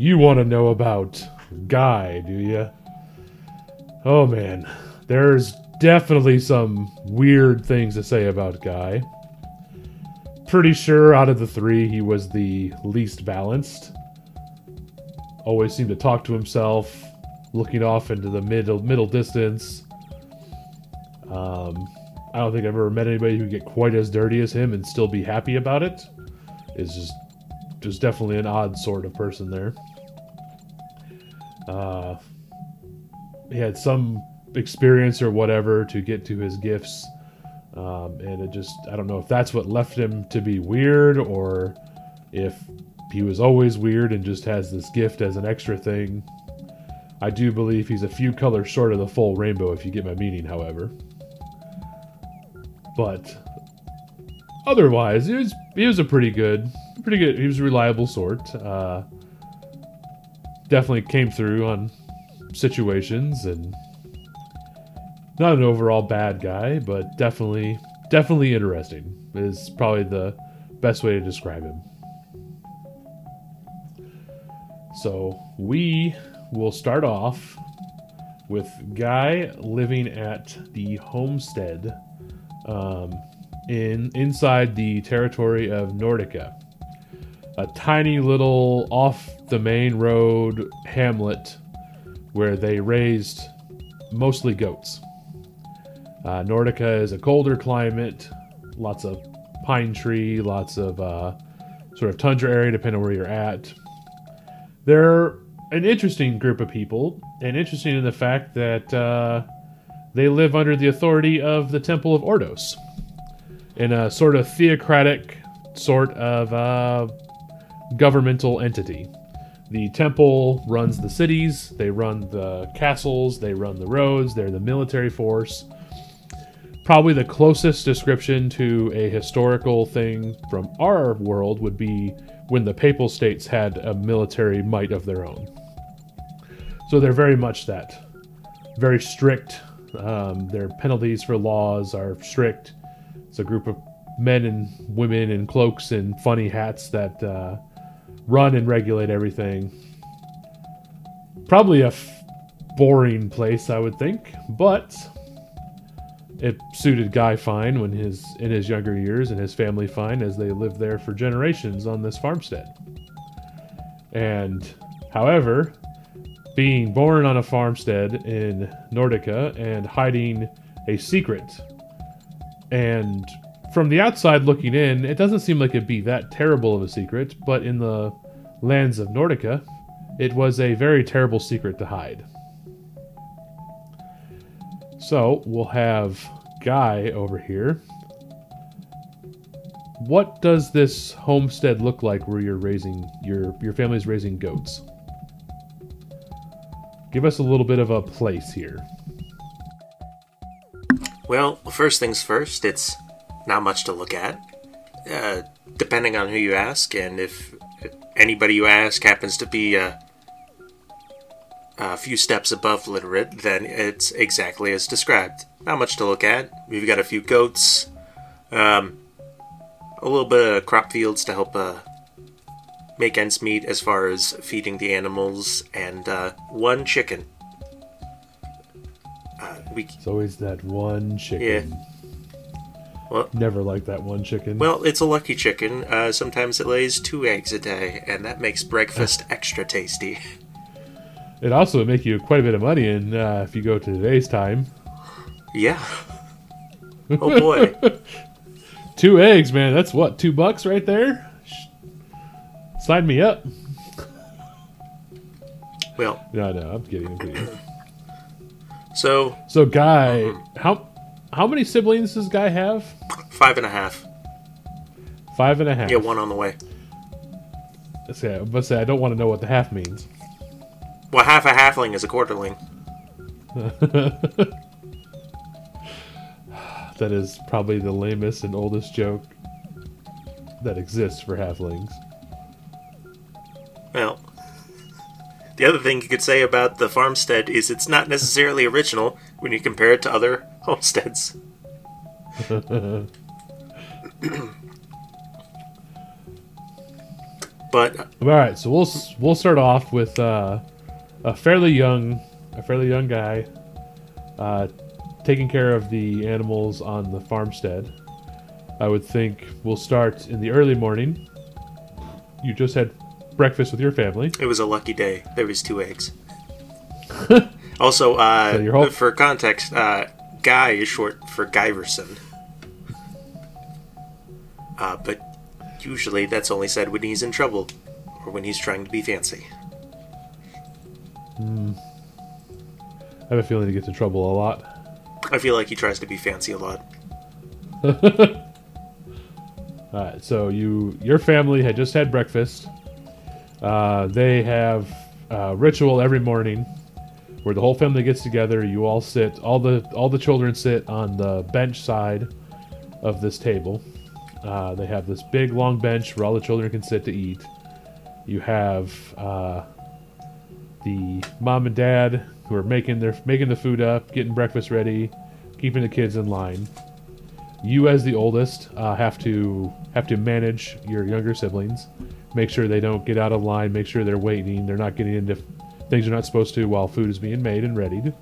You want to know about Guy, do you? Oh man, there's definitely some weird things to say about Guy. Pretty sure out of the three, he was the least balanced. Always seemed to talk to himself, looking off into the middle middle distance. Um, I don't think I've ever met anybody who could get quite as dirty as him and still be happy about it. It's just, just definitely an odd sort of person there. Uh, he had some experience or whatever to get to his gifts, um, and it just I don't know if that's what left him to be weird or if he was always weird and just has this gift as an extra thing. I do believe he's a few colors short of the full rainbow, if you get my meaning, however. But otherwise, he was he was a pretty good, pretty good. He was a reliable sort. Uh, definitely came through on situations and not an overall bad guy, but definitely definitely interesting is probably the best way to describe him. So we will start off with Guy living at the homestead um, in inside the territory of Nordica. A tiny little off the main road hamlet where they raised mostly goats. Uh, Nordica is a colder climate, lots of pine tree, lots of uh, sort of tundra area, depending on where you're at. They're an interesting group of people, and interesting in the fact that uh, they live under the authority of the Temple of Ordos in a sort of theocratic sort of uh, governmental entity. The temple runs the cities, they run the castles, they run the roads, they're the military force. Probably the closest description to a historical thing from our world would be when the papal states had a military might of their own. So they're very much that. Very strict. Um, their penalties for laws are strict. It's a group of men and women in cloaks and funny hats that uh, run and regulate everything. Probably a boring place, I would think, but it suited Guy fine when his in his younger years and his family fine as they lived there for generations on this farmstead. And however, being born on a farmstead in Nordica and hiding a secret and from the outside looking in, it doesn't seem like it'd be that terrible of a secret, but in the lands of Nordica, it was a very terrible secret to hide. So we'll have Guy over here. What does this homestead look like where you're raising your your family's raising goats? Give us a little bit of a place here. Well, first things first, it's not much to look at. Uh, depending on who you ask, and if anybody you ask happens to be a, a few steps above literate, then it's exactly as described. Not much to look at. We've got a few goats, um, a little bit of crop fields to help uh, make ends meet as far as feeding the animals, and uh, one chicken. Uh, we It's always that one chicken. Well- Never like that one chicken. Well, it's a lucky chicken. Uh, sometimes it lays two eggs a day, and that makes breakfast extra tasty. it also would make you quite a bit of money, and uh, if you go to today's time, Yeah. Oh boy. two eggs, man. That's what two bucks right there. Sign me up. well, No, no, I'm kidding. I'm kidding. so So, guy, how how many siblings does this guy have? five and a half. Five and a half. Yeah, one on the way. Let's say, let's say I don't want to know what the half means. Well, half a halfling is a quarterling. That is probably the lamest and oldest joke that exists for halflings. Well, the other thing you could say about the farmstead is it's not necessarily original when you compare it to other homesteads. But All right, so we'll we'll start off with uh, a fairly young a fairly young guy uh, taking care of the animals on the farmstead. I would think we'll start in the early morning. You just had breakfast with your family. it was a lucky day. There was two eggs. also, uh, So your whole- for context, uh, Guy is short for Guyverson. Uh, but usually that's only said when he's in trouble or when he's trying to be fancy. I have a feeling he gets in trouble a lot. I feel like he tries to be fancy a lot. All right, so you your family had just had breakfast. Uh, they have a ritual every morning where the whole family gets together. You all sit, all the all the children sit on the bench side of this table. Uh, they have this big long bench where all the children can sit to eat. You have uh, the mom and dad who are making their making the food up, getting breakfast ready, keeping the kids in line you as the oldest uh, have to have to manage your younger siblings make sure they don't get out of line make sure they're waiting they're not getting into things they're not supposed to while food is being made and readied.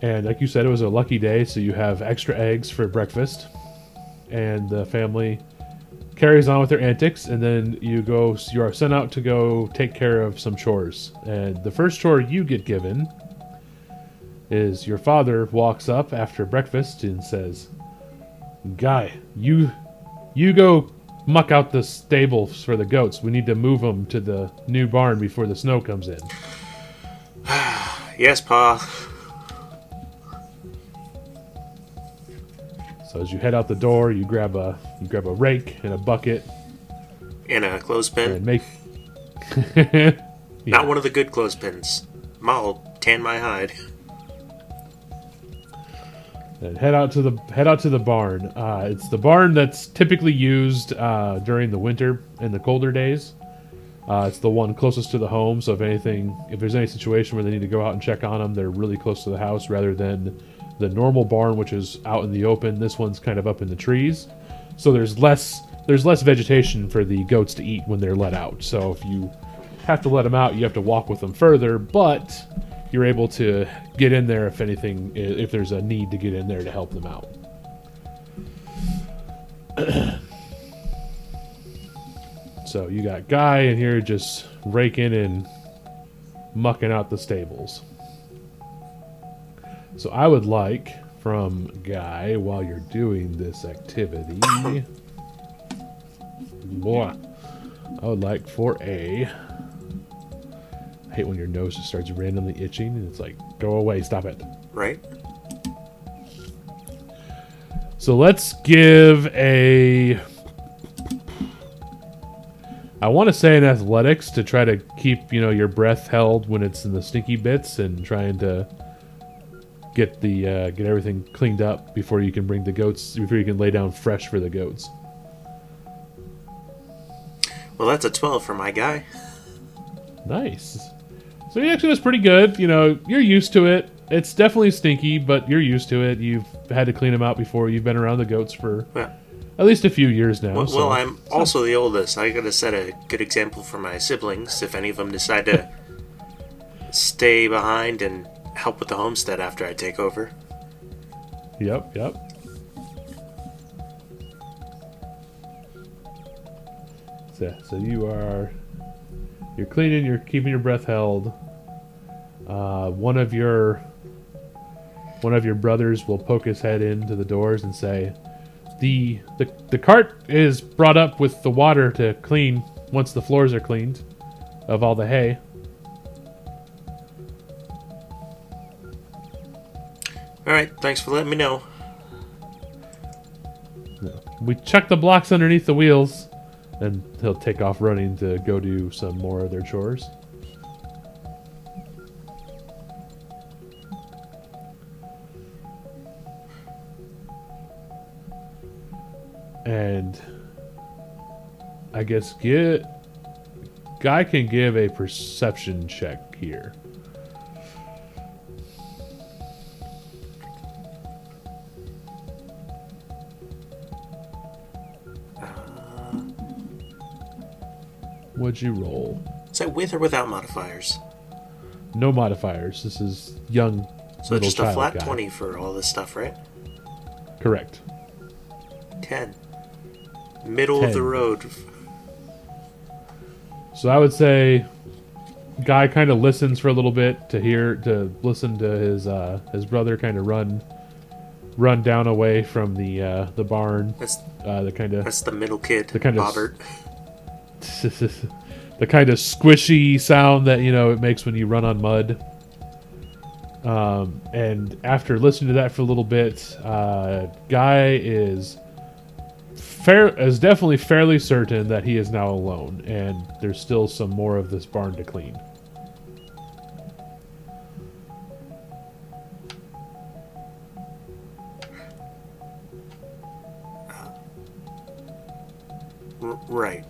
And like you said it was a lucky day so you have extra eggs for breakfast. And the family carries on with their antics and then you go you are sent out to go take care of some chores. And the first chore you get given is your father walks up after breakfast and says, "Guy, you you go muck out the stables for the goats. We need to move them to the new barn before the snow comes in." Yes, Pa. So as you head out the door, you grab a you grab a rake and a bucket and a clothespin. and make Not one of the good clothespins. Ma'll tan my hide. And head out to the head out to the barn. Uh, it's the barn that's typically used uh, during the winter and the colder days. Uh, it's the one closest to the home, so if anything, if there's any situation where they need to go out and check on them, they're really close to the house rather than the normal barn, which is out in the open. This one's kind of up in the trees, so there's less there's less vegetation for the goats to eat when they're let out. So if you have to let them out, you have to walk with them further, but you're able to get in there if anything, if there's a need to get in there to help them out. so you got Guy in here just raking and mucking out the stables. So I would like from Guy while you're doing this activity. Boy, I would like for a. I hate when your nose just starts randomly itching and it's like, go away, stop it. Right? So let's give a. I want to say in athletics to try to keep you know your breath held when it's in the stinky bits and trying to get the uh, get everything cleaned up before you can bring the goats before you can lay down fresh for the goats. Well, that's a 12 for my guy. Nice. So he actually was pretty good. You know, you're used to it. It's definitely stinky, but you're used to it. You've had to clean them out before. You've been around the goats for Well, at least a few years now. well, so- well, I'm also the oldest. I gotta set a good example for my siblings if any of them decide to stay behind and help with the homestead after I take over. Yep, yep. So, so you are you're cleaning, you're keeping your breath held. Uh, one of your one of your brothers will poke his head into the doors and say, "The the the cart is brought up with the water to clean once the floors are cleaned of all the hay." All right, thanks for letting me know. We chuck the blocks underneath the wheels, and he'll take off running to go do some more of their chores. And I guess get guy can give a perception check here. What'd you roll? Is that with or without modifiers? No modifiers. This is young. So just a flat guy. 20 for all this stuff, right? Correct. 10. Middle of the road. So I would say, guy kind of listens for a little bit to hear to listen to his uh, his brother kind of run run down away from the uh, the barn. That's Uh, the kind of that's the middle kid, The kind of the kind of squishy sound that you know it makes when you run on mud. Um, and after listening to that for a little bit, uh, guy is fair is definitely fairly certain that he is now alone, and there's still some more of this barn to clean. R- right.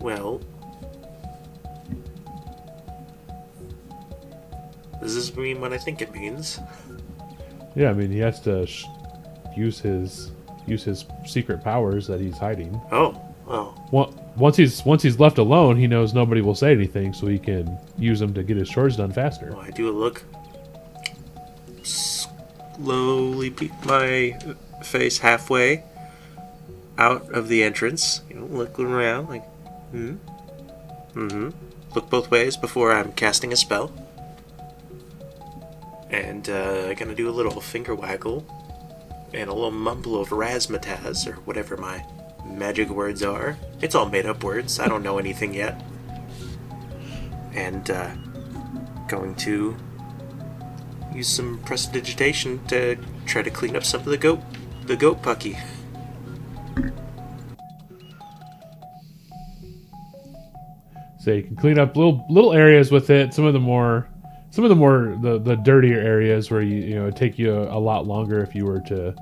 Well, does this mean what I think it means? Yeah, I mean he has to use his use his secret powers that he's hiding. Oh, well, Once he's once he's left alone, he knows nobody will say anything, so he can use them to get his chores done faster. well, I do a look. Slowly peek my face halfway out of the entrance. You know, looking around like, hmm, mm-hmm. Look both ways before I'm casting a spell. And uh, I'm gonna do a little finger waggle and a little mumble of razzmatazz or whatever my magic words are. It's all made up words. I don't know anything yet. And uh, going to use some prestidigitation to try to clean up some of the goat, the goat pucky. So you can clean up little little areas with it. Some of the more, some of the more the, the dirtier areas where you you know take you a, a lot longer if you were to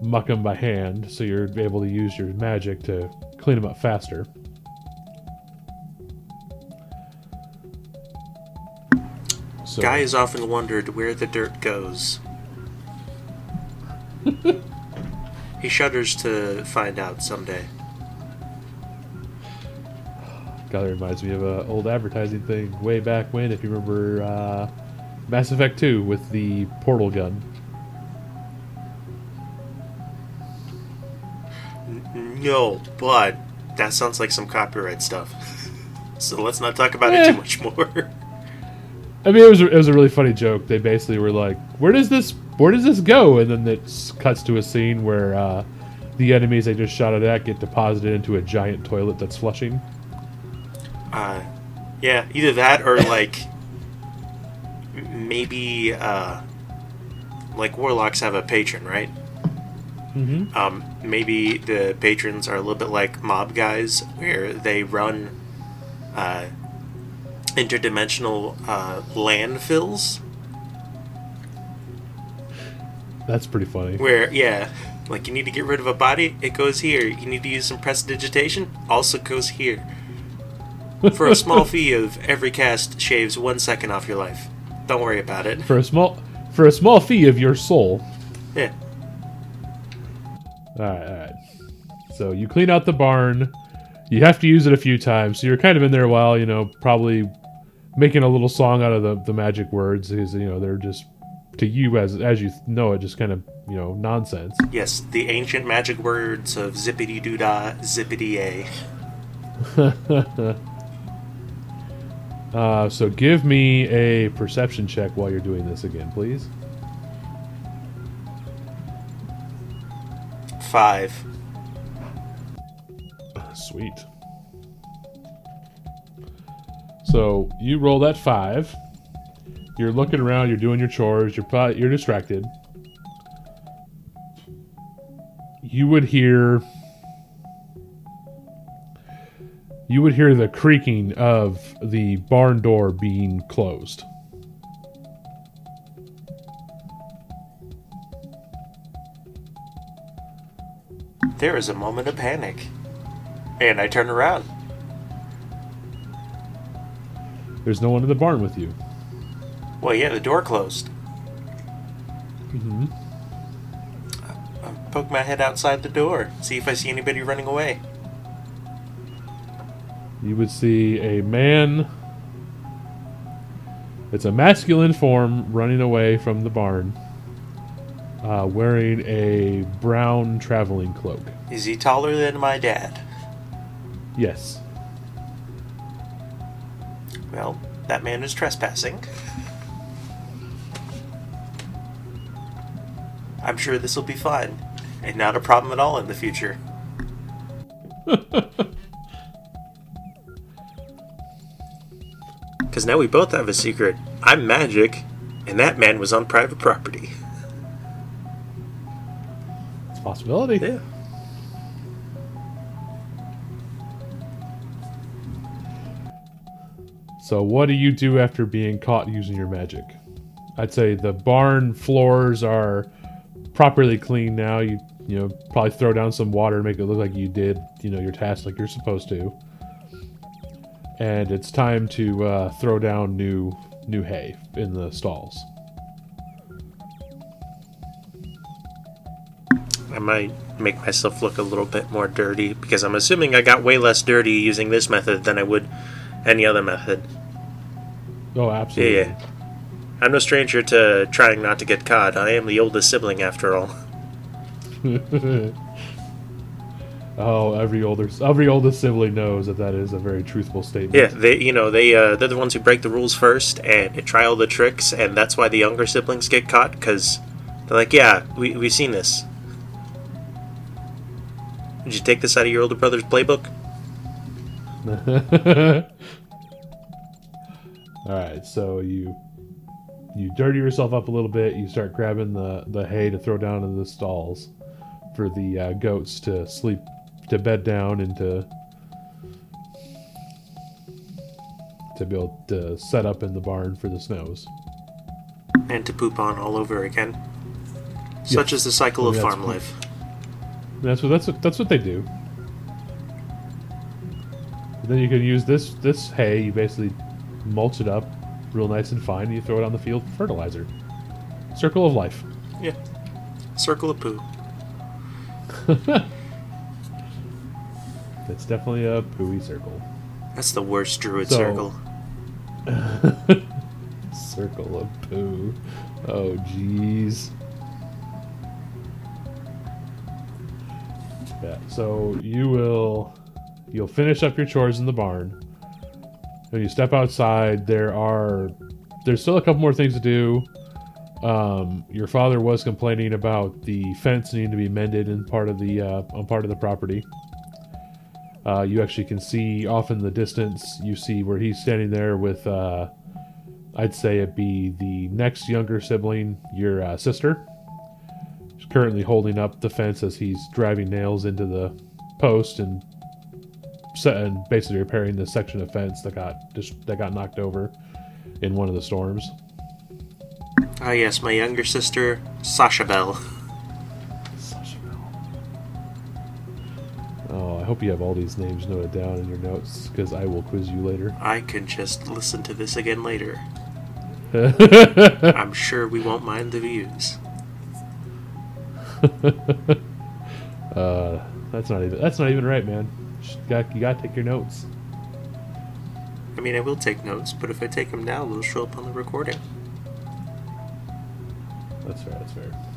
muck them by hand. So you're able to use your magic to clean them up faster. So, Guy has often wondered where the dirt goes. he shudders to find out someday. God, that reminds me of an old advertising thing way back when, if you remember uh, Mass Effect 2 with the portal gun. No, but that sounds like some copyright stuff. so let's not talk about it Eh. too much more. I mean, it was a, it was a really funny joke. They basically were like, "Where does this Where does this go?" And then it cuts to a scene where uh, the enemies they just shot it at get deposited into a giant toilet that's flushing. Uh, yeah, either that or like maybe uh, like warlocks have a patron, right? Mm-hmm. Um, maybe the patrons are a little bit like mob guys, where they run uh, interdimensional uh, landfills. That's pretty funny. Where, yeah, like you need to get rid of a body, it goes here. You need to use some prestidigitation, also goes here. For a small fee of every cast shaves one second off your life. Don't worry about it. For a small for a small fee of your soul. Yeah. All right, all right. So you clean out the barn. You have to use it a few times. So you're kind of in there a while, you know, probably making a little song out of the, the magic words because you know they're just to you as as you know it just kind of you know nonsense. Yes, the ancient magic words of zippity doo dah, zippity a. Uh, so give me a perception check while you're doing this again, please. Five. Sweet. So you roll that five. You're looking around. You're doing your chores. You're probably, you're distracted. You would hear. You would hear the creaking of the barn door being closed. There is a moment of panic. And I turn around. There's no one in the barn with you. Well, yeah, the door closed. hmm Um, poke my head outside the door, see if I see anybody running away. You would see a man. It's a masculine form running away from the barn, uh, wearing a brown traveling cloak. Is he taller than my dad? Yes. Well, that man is trespassing. I'm sure this will be fun, and not a problem at all in the future. Because now we both have a secret. I'm magic, and that man was on private property. It's a possibility. Yeah. So, what do you do after being caught using your magic? I'd say the barn floors are properly clean now. You you know probably throw down some water to make it look like you did you know your task like you're supposed to. And it's time to uh, throw down new new hay in the stalls. I might make myself look a little bit more dirty because I'm assuming I got way less dirty using this method than I would any other method. Oh, absolutely. Yeah, yeah. I'm no stranger to trying not to get caught. I am the oldest sibling after all. oh, every older every oldest sibling knows that that is a very truthful statement. Yeah, they you know, they uh, they're the ones who break the rules first and try all the tricks and that's why the younger siblings get caught cuz they're like, "Yeah, we we've seen this." Did you take this out of your older brother's playbook? All right, so you you dirty yourself up a little bit. You start grabbing the the hay to throw down in the stalls for the uh, goats to sleep to bed down and to to be able to set up in the barn for the snows. And to poop on all over again. Such is the cycle of farm life. That's what that's what that's what they do. And then you can use this this hay. You basically mulch it up real nice and fine. And you throw it on the field for fertilizer. Circle of life. Yeah. Circle of poo. It's definitely a pooey circle. That's the worst druid So- circle. Circle of poo. Oh, jeez. Yeah. So you will, you'll finish up your chores in the barn. When you step outside, there are, there's still a couple more things to do. Um, your father was complaining about the fence needing to be mended in part of the uh, on part of the property. Uh, you actually can see off in the distance. You see where he's standing there with. Uh, I'd say it'd be the next younger sibling, your uh, sister. She's currently holding up the fence as he's driving nails into the post and and basically repairing the section of fence that got just that got knocked over in one of the storms. Ah, yes, my younger sister, Sasha Bell. I hope you have all these names noted down in your notes because I will quiz you later. I can just listen to this again later. I'm sure we won't mind the views. uh, that's not even that's not even right, man. You got you got to take your notes. I mean, I will take notes, but if I take them now, they'll show up on the recording. That's fair. That's fair.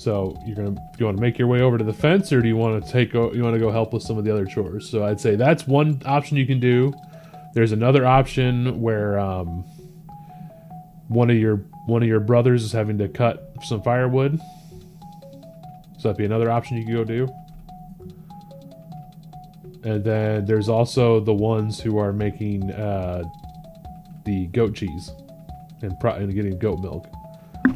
So you're gonna you want to make your way over to the fence, or do you want to take you want to go help with some of the other chores? So I'd say that's one option you can do. There's another option where um, one of your one of your brothers is having to cut some firewood. So that'd be another option you could go do. And then there's also the ones who are making uh, the goat cheese and, pro- and getting goat milk.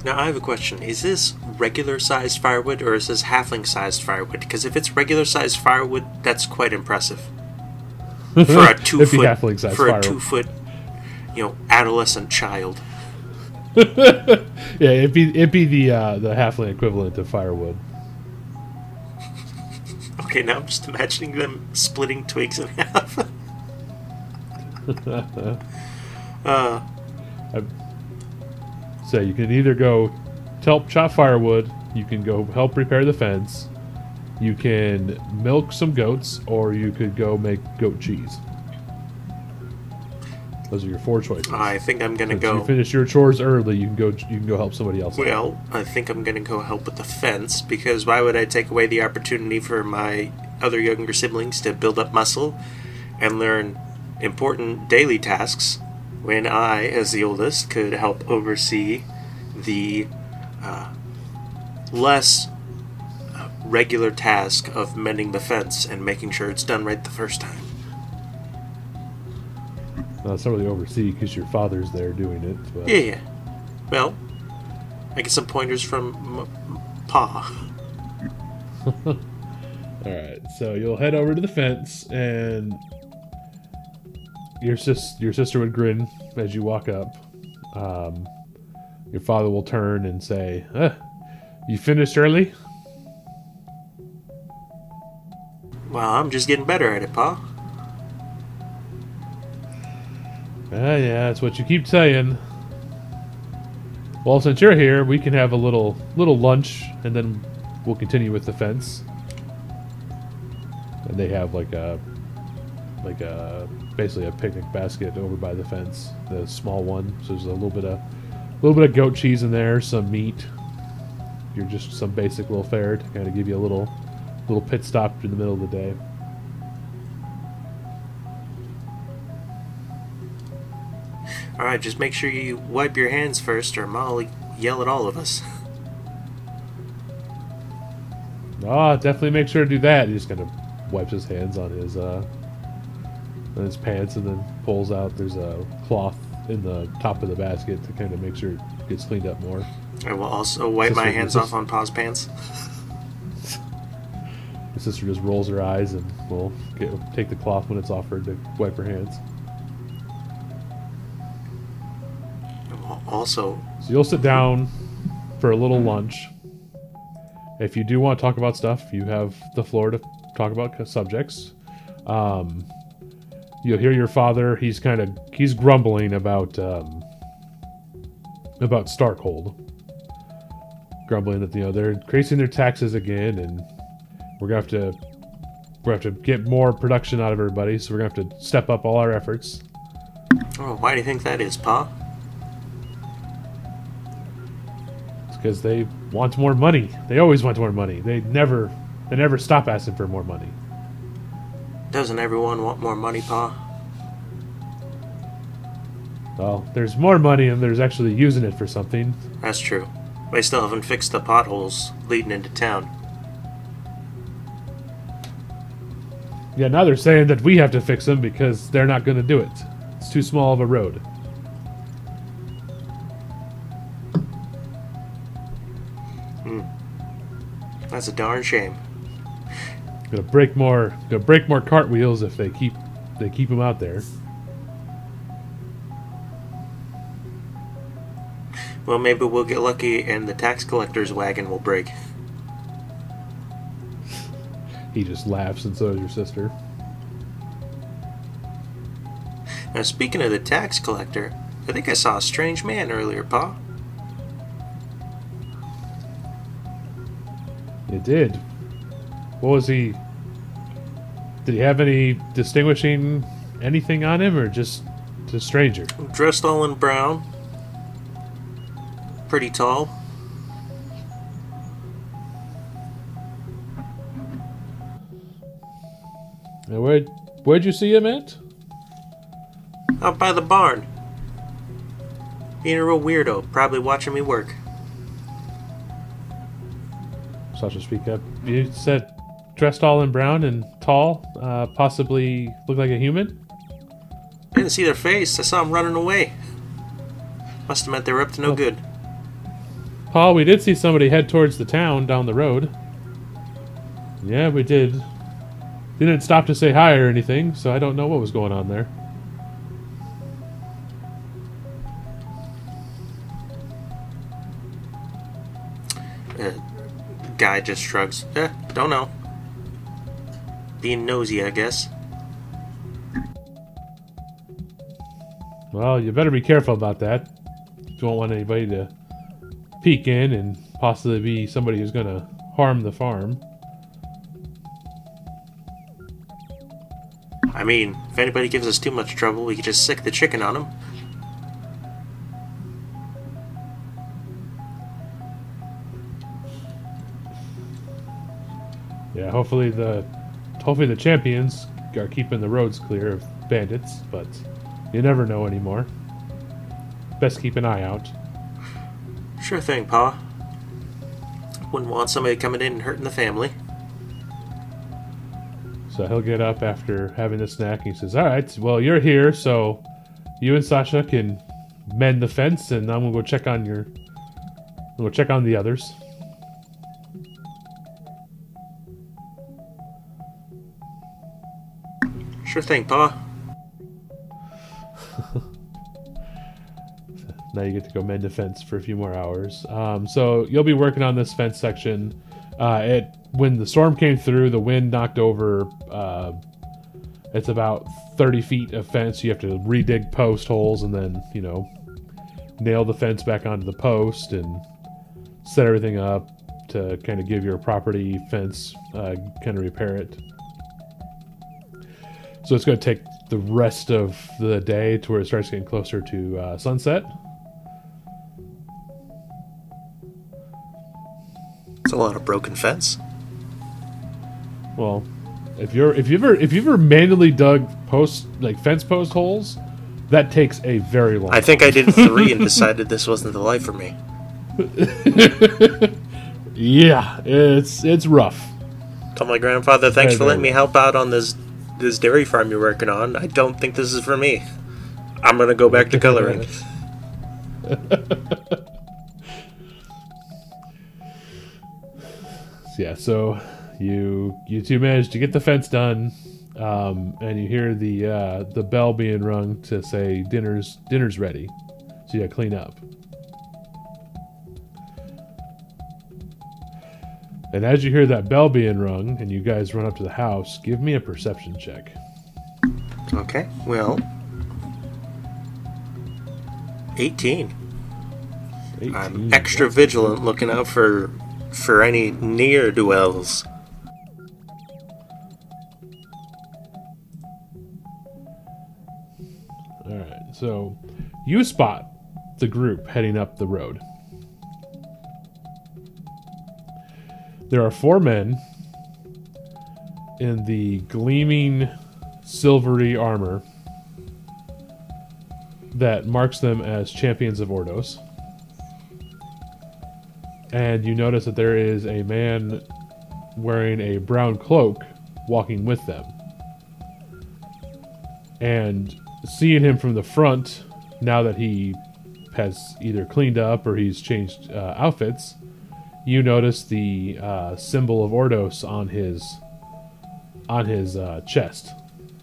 Now, I have a question. Is this regular sized firewood or is this halfling sized firewood? Because if it's regular sized firewood, that's quite impressive. For a two foot for a two foot, you know, adolescent child. Yeah, it'd be it'd be the uh, the halfling equivalent of firewood. Okay, now I'm just imagining them splitting twigs in half. uh, So you can either go help chop firewood, you can go help repair the fence, you can milk some goats, or you could go make goat cheese. Those are your four choices. I think I'm gonna Since go. you finish your chores early, you can go. You can go help somebody else. Well, I think I'm gonna go help with the fence because why would I take away the opportunity for my other younger siblings to build up muscle and learn important daily tasks when I, as the oldest, could help oversee the uh, less uh, regular task of mending the fence and making sure it's done right the first time. Uh, it's not really oversee because your father's there doing it. But Yeah, yeah. Well, I get some pointers from m- m- Pa. All right, so you'll head over to the fence, and your sis your sister would grin as you walk up. Um, your father will turn and say, eh, "You finished early." Well, I'm just getting better at it, Pa. Ah, yeah, that's what you keep saying. Well, since you're here, we can have a little little lunch, and then we'll continue with the fence. And they have like a like a basically a picnic basket over by the fence, the small one. So there's a little bit of a little bit of goat cheese in there, some meat. You're just some basic little fare to kind of give you a little little pit stop in the middle of the day. All right, just make sure you wipe your hands first, or Molly'll yell at all of us. Ah, definitely make sure to do that. He just kind of wipes his hands on his uh, his pants and then pulls out. There's a cloth in the top of the basket to kind of make sure it gets cleaned up more. I will also wipe This my hands off on Pa's pants. The sister just rolls her eyes and will get, take the cloth when it's offered to wipe her hands. Also, So you'll sit down for a little lunch. If you do want to talk about stuff, you have the floor to talk about subjects. Um, you'll hear your father. He's kind of he's grumbling about um, about Starkhold. Grumbling that you know they're increasing their taxes again, and we're gonna have to we're gonna have to get more production out of everybody. So we're gonna have to step up all our efforts. oh, why do you think that is, Pa? It's because they want more money. They always want more money. They never they never stop asking for more money. Doesn't everyone want more money, Pa? Well, there's more money and there's actually using it for something. That's true. They still haven't fixed the potholes leading into town. Yeah, now they're saying that we have to fix them because they're not going to do it. It's too small of a road. Hmm. That's a darn shame. Gonna break more. Gonna break more cartwheels if they keep they keep them out there. Well, maybe we'll get lucky and the tax collector's wagon will break. He just laughs, and so does your sister. Now, speaking of the tax collector, I think I saw a strange man earlier, Pa. It did. What was he? Did he have any distinguishing anything on him, or just a stranger? Dressed all in brown. Pretty tall. And where where'd you see him at? Out by the barn. Being a real weirdo, probably watching me work. Sasha, speak up. You said dressed all in brown and tall, uh, possibly look like a human. I didn't see their face. I saw them running away. Must have meant they were up to no Oh. good. Paul, we did see somebody head towards the town down the road. Yeah, we did. Didn't stop to say hi or anything, so I don't know what was going on there. Uh, guy just shrugs. Eh, don't know. Being nosy, I guess. Well, you better be careful about that. You don't want anybody to peek in and possibly be somebody who's going to harm the farm. I mean, if anybody gives us too much trouble, we could just sick the chicken on them. Yeah, hopefully the hopefully the champions are keeping the roads clear of bandits, but you never know anymore. Best keep an eye out. Sure thing, Pa. Wouldn't want somebody coming in and hurting the family. So he'll get up after having the snack and he says, All right, well, you're here, so you and Sasha can mend the fence, and I'm gonna go check on your. We'll check on the others. Sure thing, Pa. Now you get to go mend the fence for a few more hours. Um, so you'll be working on this fence section. Uh, it when the storm came through, the wind knocked over. Uh, it's about thirty feet of fence. You have to redig post holes and then you know nail the fence back onto the post and set everything up to kind of give your property fence uh, kind of repair it. So it's going to take the rest of the day to where it starts getting closer to uh, sunset. It's a lot of broken fence. Well, if you're if you ever if you ever manually dug post like fence post holes, that takes a very long. I think I did three and decided this wasn't the life for me. yeah, it's it's rough. Tell my grandfather, thanks Very, for letting me help out on this this dairy farm you're working on. I don't think this is for me. I'm gonna go back to coloring. Yeah, so you you two managed to get the fence done, um, and you hear the uh, the bell being rung to say dinner's dinner's ready. So yeah, clean up. And as you hear that bell being rung, and you guys run up to the house, give me a perception check. Okay, well, 18. 18. I'm extra vigilant, looking out for for any near dwells. All right, so you spot the group heading up the road. There are four men in the gleaming silvery armor that marks them as champions of Ordos. And you notice that there is a man wearing a brown cloak walking with them. And seeing him from the front, now that he has either cleaned up or he's changed uh, outfits, you notice the uh, symbol of Ordos on his on his uh, chest,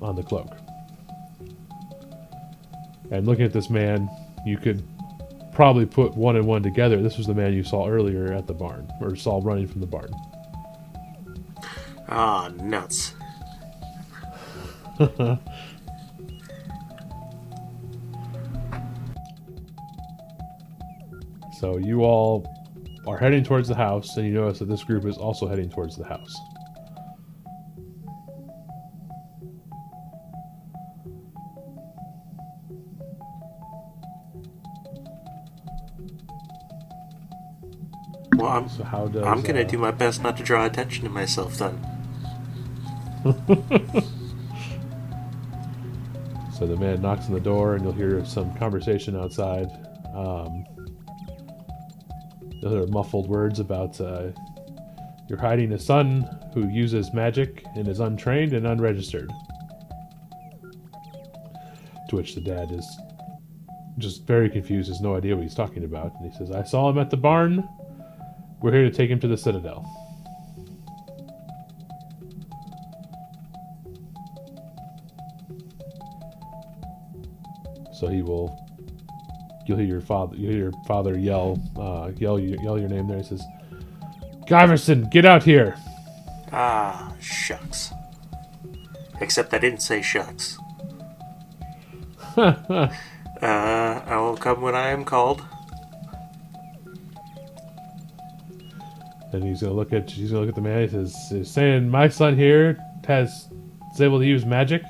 on the cloak. And looking at this man, you could probably put one and one together. This was the man you saw earlier at the barn, or saw running from the barn. Ah, nuts. So you all are heading towards the house, and you notice that this group is also heading towards the house. Well, I'm, So how does I'm gonna uh, do my best not to draw attention to myself then. So the man knocks on the door, and you'll hear some conversation outside. Um, hear muffled words about uh, you're hiding a son who uses magic and is untrained and unregistered. To which the dad is just very confused, has no idea what he's talking about. And he says, I saw him at the barn. We're here to take him to the Citadel. So he will. You'll hear your father. You hear your father yell, uh, yell, yell your name there. He says, "Guyverson, get out here!" Ah, shucks. Except I didn't say shucks. uh, I will come when I am called. And he's gonna look at he's gonna look at the man. He says, "He's saying my son here has is able to use magic."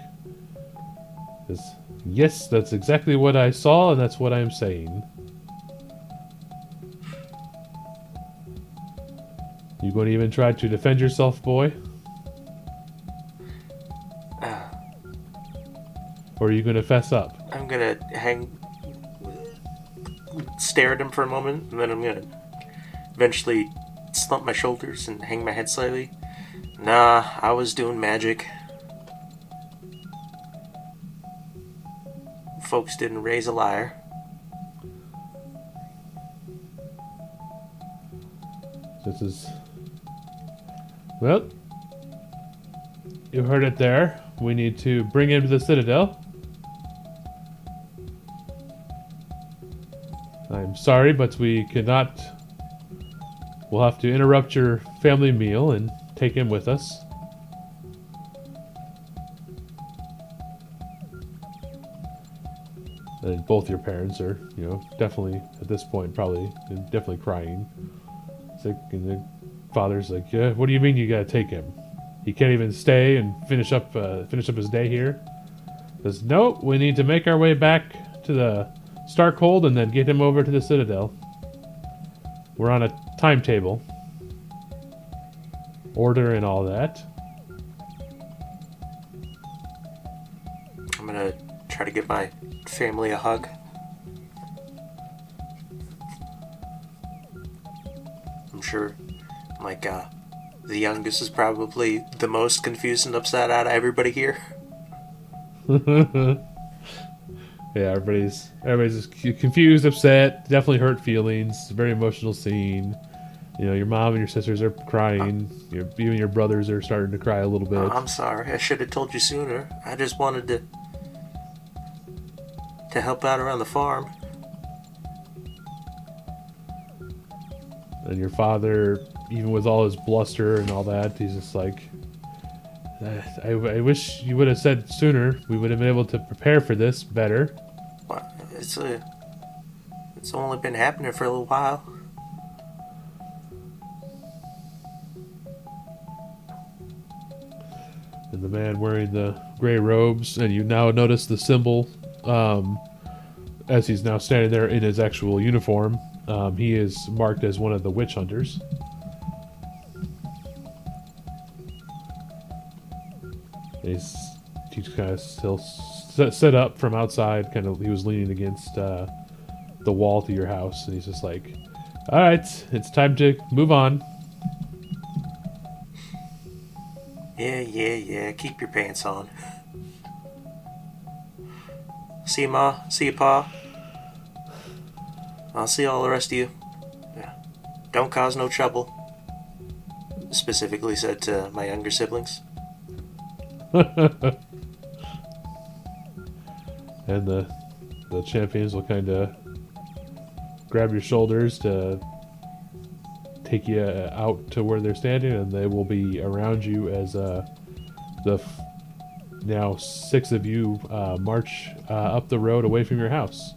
He says, "Yes, that's exactly what I saw, and that's what I'm saying." You going to even try to defend yourself, boy? Or are you going to fess up? I'm gonna hang, stare at him for a moment, and then I'm gonna eventually slump my shoulders and hang my head slightly. Nah, I was doing magic. Folks didn't raise a liar. This is. Well, you heard it there. We need to bring him to the Citadel. I'm sorry, but we cannot. We'll have to interrupt your family meal and take him with us. And both your parents are, you know, definitely at this point probably definitely crying. It's like, and the father's like, "Yeah, what do you mean you gotta take him? He can't even stay and finish up uh, finish up his day here." Says, "No, we need to make our way back to the Starkhold and then get him over to the Citadel. We're on a timetable, order and all that." To give my family a hug. I'm sure, like, uh, the youngest is probably the most confused and upset out of everybody here. yeah, everybody's everybody's just confused, upset, definitely hurt feelings. Very emotional scene. You know, your mom and your sisters are crying. Your, and your brothers are starting to cry a little bit. Oh, I'm sorry. I should have told you sooner. I just wanted to to help out around the farm. And your father, even with all his bluster and all that, he's just like, "Eh, I, I wish you would have said sooner. We would have been able to prepare for this better. It's a. It's only been happening for a little while. And the man wearing the gray robes, and you now notice the symbol um, as he's now standing there in his actual uniform. Um, he is marked as one of the witch hunters. He's he's kind of still set, set up from outside. Kind of, he was leaning against uh, the wall to your house, and he's just like, "All right, it's time to move on." Yeah, yeah, yeah. Keep your pants on. See you, Ma. See you, Pa. I'll see all the rest of you. Yeah. Don't cause no trouble. Specifically said to my younger siblings. and the the champions will kind of grab your shoulders to take you uh, out to where they're standing, and they will be around you as uh, the now six of you uh, march uh, up the road away from your house.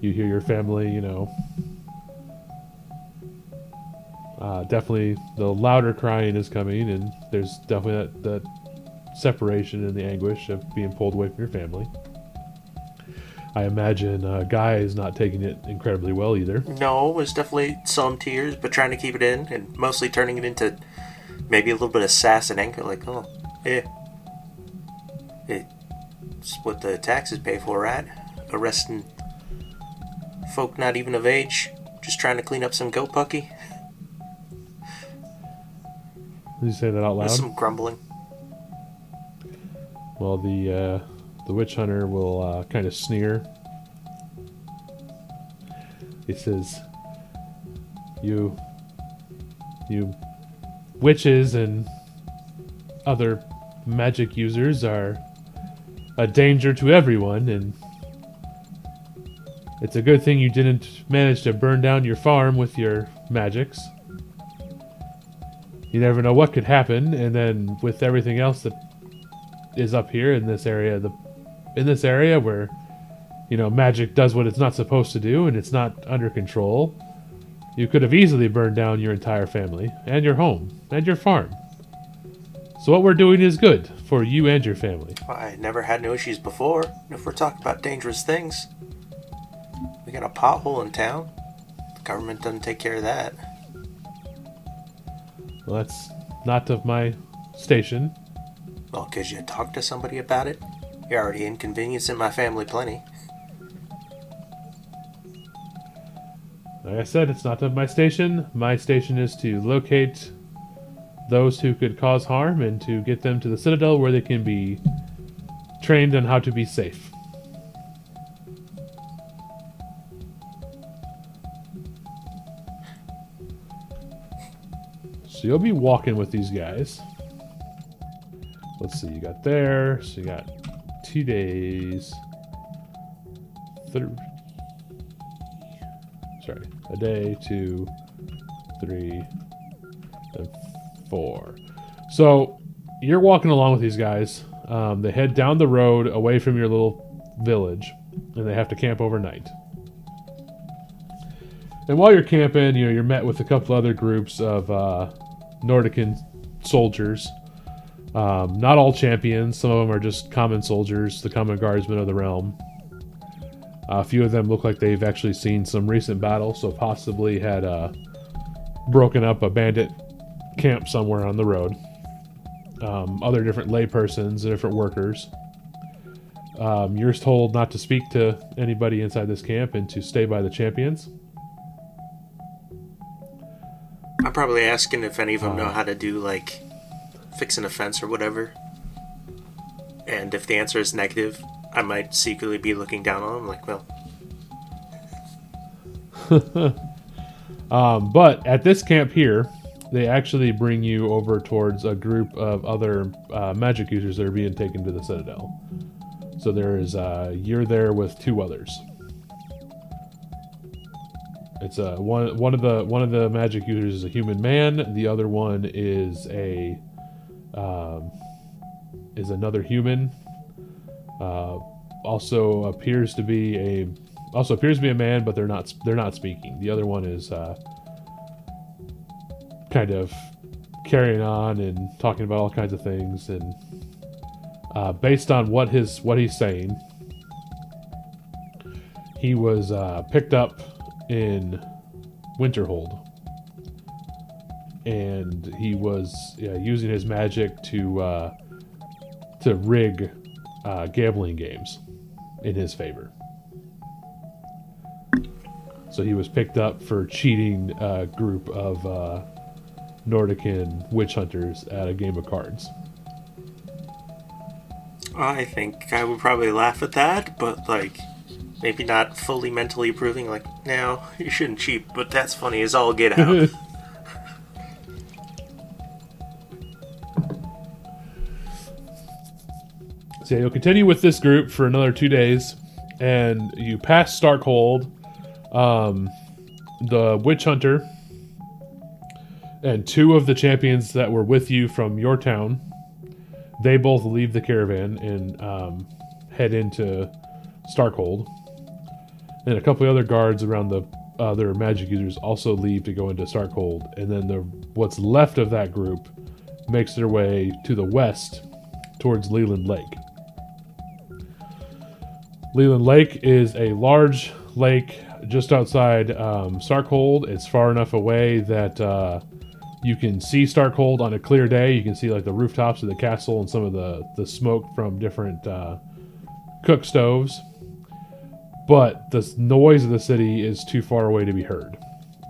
You hear your family, you know. Uh, definitely, the louder crying is coming, and there's definitely that, that separation and the anguish of being pulled away from your family. I imagine uh, Guy is not taking it incredibly well either. No, it was definitely some tears, but trying to keep it in and mostly turning it into maybe a little bit of sass and anger. Like, oh, yeah. It's what the taxes pay for, right? Arresting folk not even of age, just trying to clean up some goat pucky. Did you say that out With loud? some grumbling. Well, the uh, the witch hunter will uh, kind of sneer. He says, "You, you, witches and other magic users are a danger to everyone, and it's a good thing you didn't manage to burn down your farm with your magics." You never know what could happen, and then with everything else that is up here in this area. The in this area where you know magic does what it's not supposed to do and it's not under control. You could have easily burned down your entire family and your home and your farm. So what we're doing is good for you and your family. I never had no issues before. If we're talking about dangerous things, we got a pothole in town. The government doesn't take care of that. Well, that's not of my station. Well, 'cause you talked to somebody about it. You're already inconveniencing my family plenty. Like I said, it's not of my station. My station is to locate those who could cause harm and to get them to the Citadel where they can be trained on how to be safe. So you'll be walking with these guys. Let's see, you got there, so you got two days. Three. Sorry, a day, two, three, and four. So you're walking along with these guys. Um, they head down the road away from your little village, and they have to camp overnight. And while you're camping, you know you're met with a couple other groups of uh, Nordican soldiers. Um, not all champions. Some of them are just common soldiers, the common guardsmen of the realm. a few of them look like they've actually seen some recent battle, so possibly had uh, broken up a bandit camp somewhere on the road. Um, other different laypersons, different workers. Um, you're told not to speak to anybody inside this camp and to stay by the champions. I'm probably asking if any of them know Uh. how to do, like, fixing a fence or whatever. And if the answer is negative, I might secretly be looking down on them, like, well, Um, but at this camp here, they actually bring you over towards a group of other uh, magic users that are being taken to the Citadel. So there is uh, you're there with two others. It's uh, one one of the one of the magic users is a human man. The other one is a um, is another human. Uh, also appears to be a also appears to be a man, but they're not they're not speaking. The other one is uh, kind of carrying on and talking about all kinds of things, and uh, based on what his what he's saying, he was uh, picked up in Winterhold, and he was yeah, using his magic to uh, to rig uh, gambling games in his favor. So he was picked up for cheating a group of uh, Nordican witch hunters at a game of cards. I think I would probably laugh at that, but, like, maybe not fully mentally approving, like, no, you shouldn't cheat, but that's funny as all get out. So you'll continue with this group for another two days, and you pass Starkhold, um, the witch hunter, and two of the champions that were with you from your town. They both leave the caravan and um, head into Starkhold, and a couple of other guards around the other magic users also leave to go into Starkhold, and then the what's left of that group makes their way to the west towards Leland Lake. Leland Lake is a large lake just outside um, Starkhold. It's far enough away that uh, you can see Starkhold on a clear day. You can see like the rooftops of the castle and some of the, the smoke from different uh, cook stoves. But the noise of the city is too far away to be heard.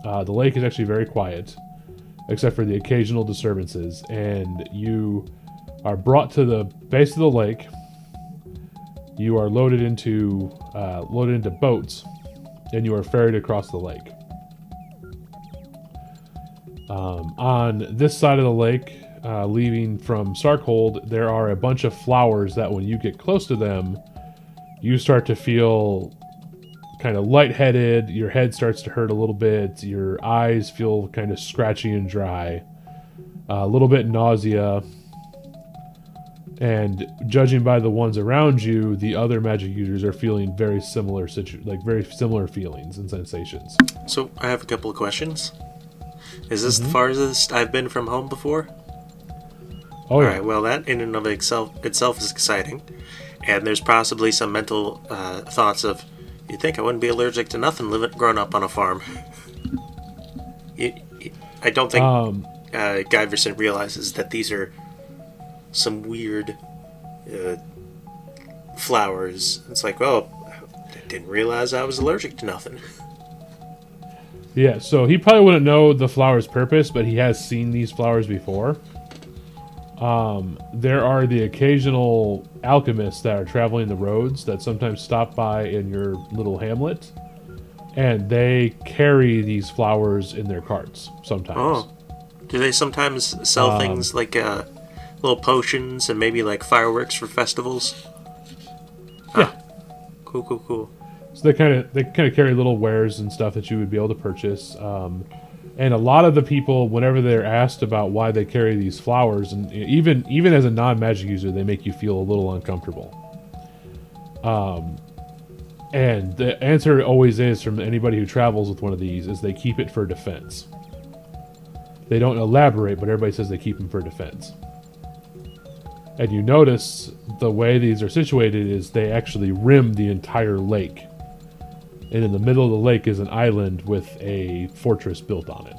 Uh, the lake is actually very quiet, except for the occasional disturbances. And you are brought to the base of the lake. You are loaded into uh, loaded into boats, and you are ferried across the lake. Um, on this side of the lake, uh, leaving from Starkhold, there are a bunch of flowers that, when you get close to them, you start to feel kind of lightheaded. Your head starts to hurt a little bit. Your eyes feel kind of scratchy and dry. A little bit nausea and judging by the ones around you, the other magic users are feeling very similar situ- like very similar feelings and sensations. So I have a couple of questions. Is this Mm-hmm. the farthest I've been from home before? Oh yeah, Alright, well, that in and of itself, itself is exciting. And there's possibly some mental uh, thoughts of, you'd think I wouldn't be allergic to nothing living, growing up on a farm. You- you- I don't think um, uh, Guyverson realizes that these are some weird uh, flowers. It's like, oh, I didn't realize I was allergic to nothing. yeah. So he probably wouldn't know the flower's purpose, but he has seen these flowers before. Um, there are the occasional alchemists that are traveling the roads that sometimes stop by in your little hamlet, and they carry these flowers in their carts sometimes. Oh. Do they sometimes sell Um, things like uh, little potions and maybe like fireworks for festivals? Yeah. Cool, cool, cool. So they kind of they kind of carry little wares and stuff that you would be able to purchase. Um, and a lot of the people, whenever they're asked about why they carry these flowers, and even even as a non magic user, they make you feel a little uncomfortable. Um, and the answer always is from anybody who travels with one of these is they keep it for defense. They don't elaborate, but everybody says they keep them for defense. And you notice the way these are situated is they actually rim the entire lake. And in the middle of the lake is an island with a fortress built on it.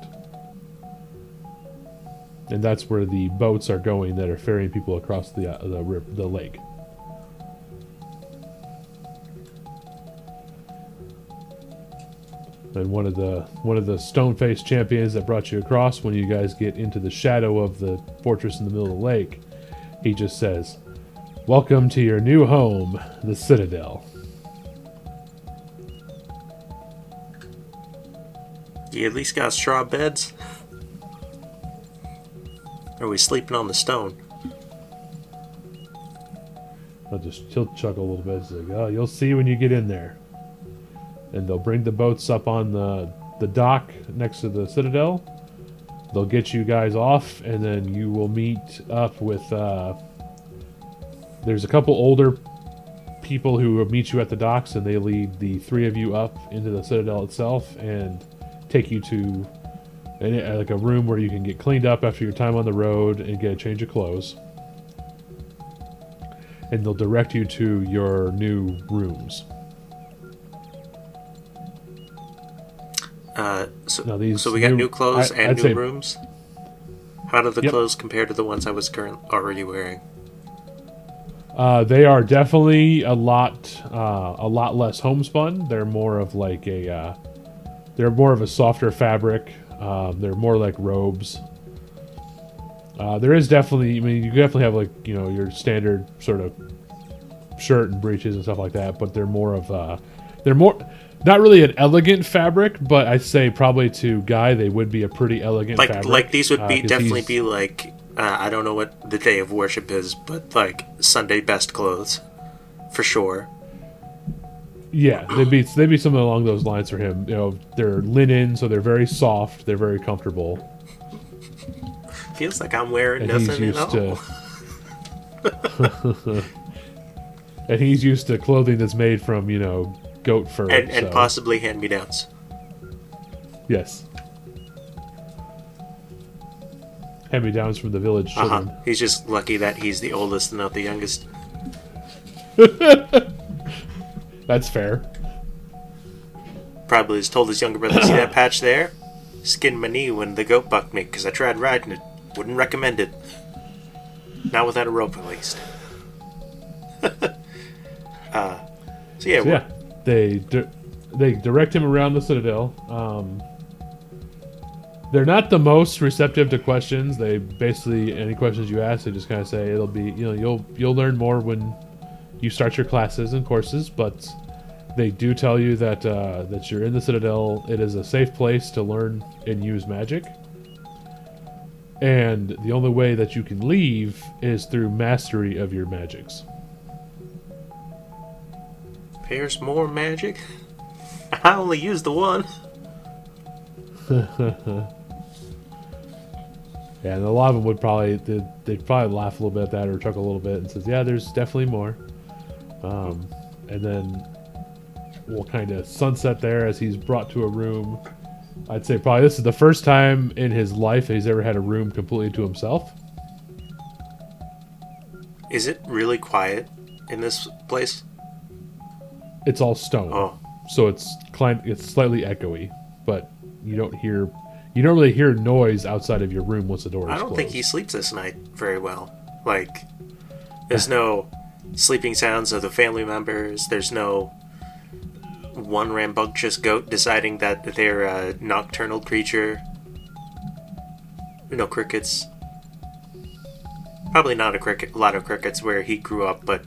And that's where the boats are going that are ferrying people across the uh, the, the lake. And one of the one of the stone faced champions that brought you across when you guys get into the shadow of the fortress in the middle of the lake, he just says, Welcome to your new home, the Citadel. You at least got straw beds? Or are we sleeping on the stone? I'll just he'll chuckle a little bit. He's like, "Oh, you'll see when you get in there." And they'll bring the boats up on the the dock next to the citadel. They'll get you guys off, and then you will meet up with. Uh, there's a couple older people who meet you at the docks, and they lead the three of you up into the citadel itself and take you to an, uh, like a room where you can get cleaned up after your time on the road and get a change of clothes and they'll direct you to your new rooms. Uh, so, Now these so we got new- new clothes I- and I'd new say- rooms? How do the Yep. clothes compare to the ones I was current already wearing? Uh, they are definitely a lot, uh, a lot less homespun. They're more of like a, uh, they're more of a softer fabric. Um, they're more like robes. Uh, there is definitely, I mean, you definitely have like you know your standard sort of shirt and breeches and stuff like that, but they're more of, uh, they're more, not really an elegant fabric, but I'd say probably to Guy they would be a pretty elegant Like, fabric. like these would uh, definitely be like uh, I don't know what the day of worship is, but like Sunday best clothes, for sure. Yeah, they'd be they'd be something along those lines for him. You know, they're linen, so they're very soft. They're very comfortable, Feels like I'm wearing and he's nothing at used all. to. and he's used to clothing that's made from you know goat fur. and and so- possibly hand me downs. yes. Hand me downs from the village Uh huh. children. He's just lucky that he's the oldest and not the youngest. That's fair. Probably has told his younger brother, "See that patch there? Skinned my knee when the goat bucked me because I tried riding it. Wouldn't recommend it. Not without a rope, at least." uh, so yeah, So yeah, they di- they direct him around the citadel. Um, they're not the most receptive to questions. They basically any questions you ask, they just kind of say it'll be you know you'll you'll learn more when you start your classes and courses. But they do tell you that uh, that you're in the citadel. It is a safe place to learn and use magic. And the only way that you can leave is through mastery of your magics. there's more magic. I only used the one. Yeah, and a lot of them would probably they'd, they'd probably laugh a little bit at that or chuckle a little bit and says, "Yeah, there's definitely more." Um, and then we'll kind of sunset there as he's brought to a room. I'd say probably this is the first time in his life that he's ever had a room completely to himself. Is it really quiet in this place? It's all stone, Oh, so it's clim- it's slightly echoey, but you don't hear you don't really hear noise outside of your room once the door is I don't closed. think he sleeps this night very well. Like, there's no sleeping sounds of the family members. There's no one rambunctious goat deciding that they're a nocturnal creature. No crickets. Probably not a cricket, a lot of crickets where he grew up, but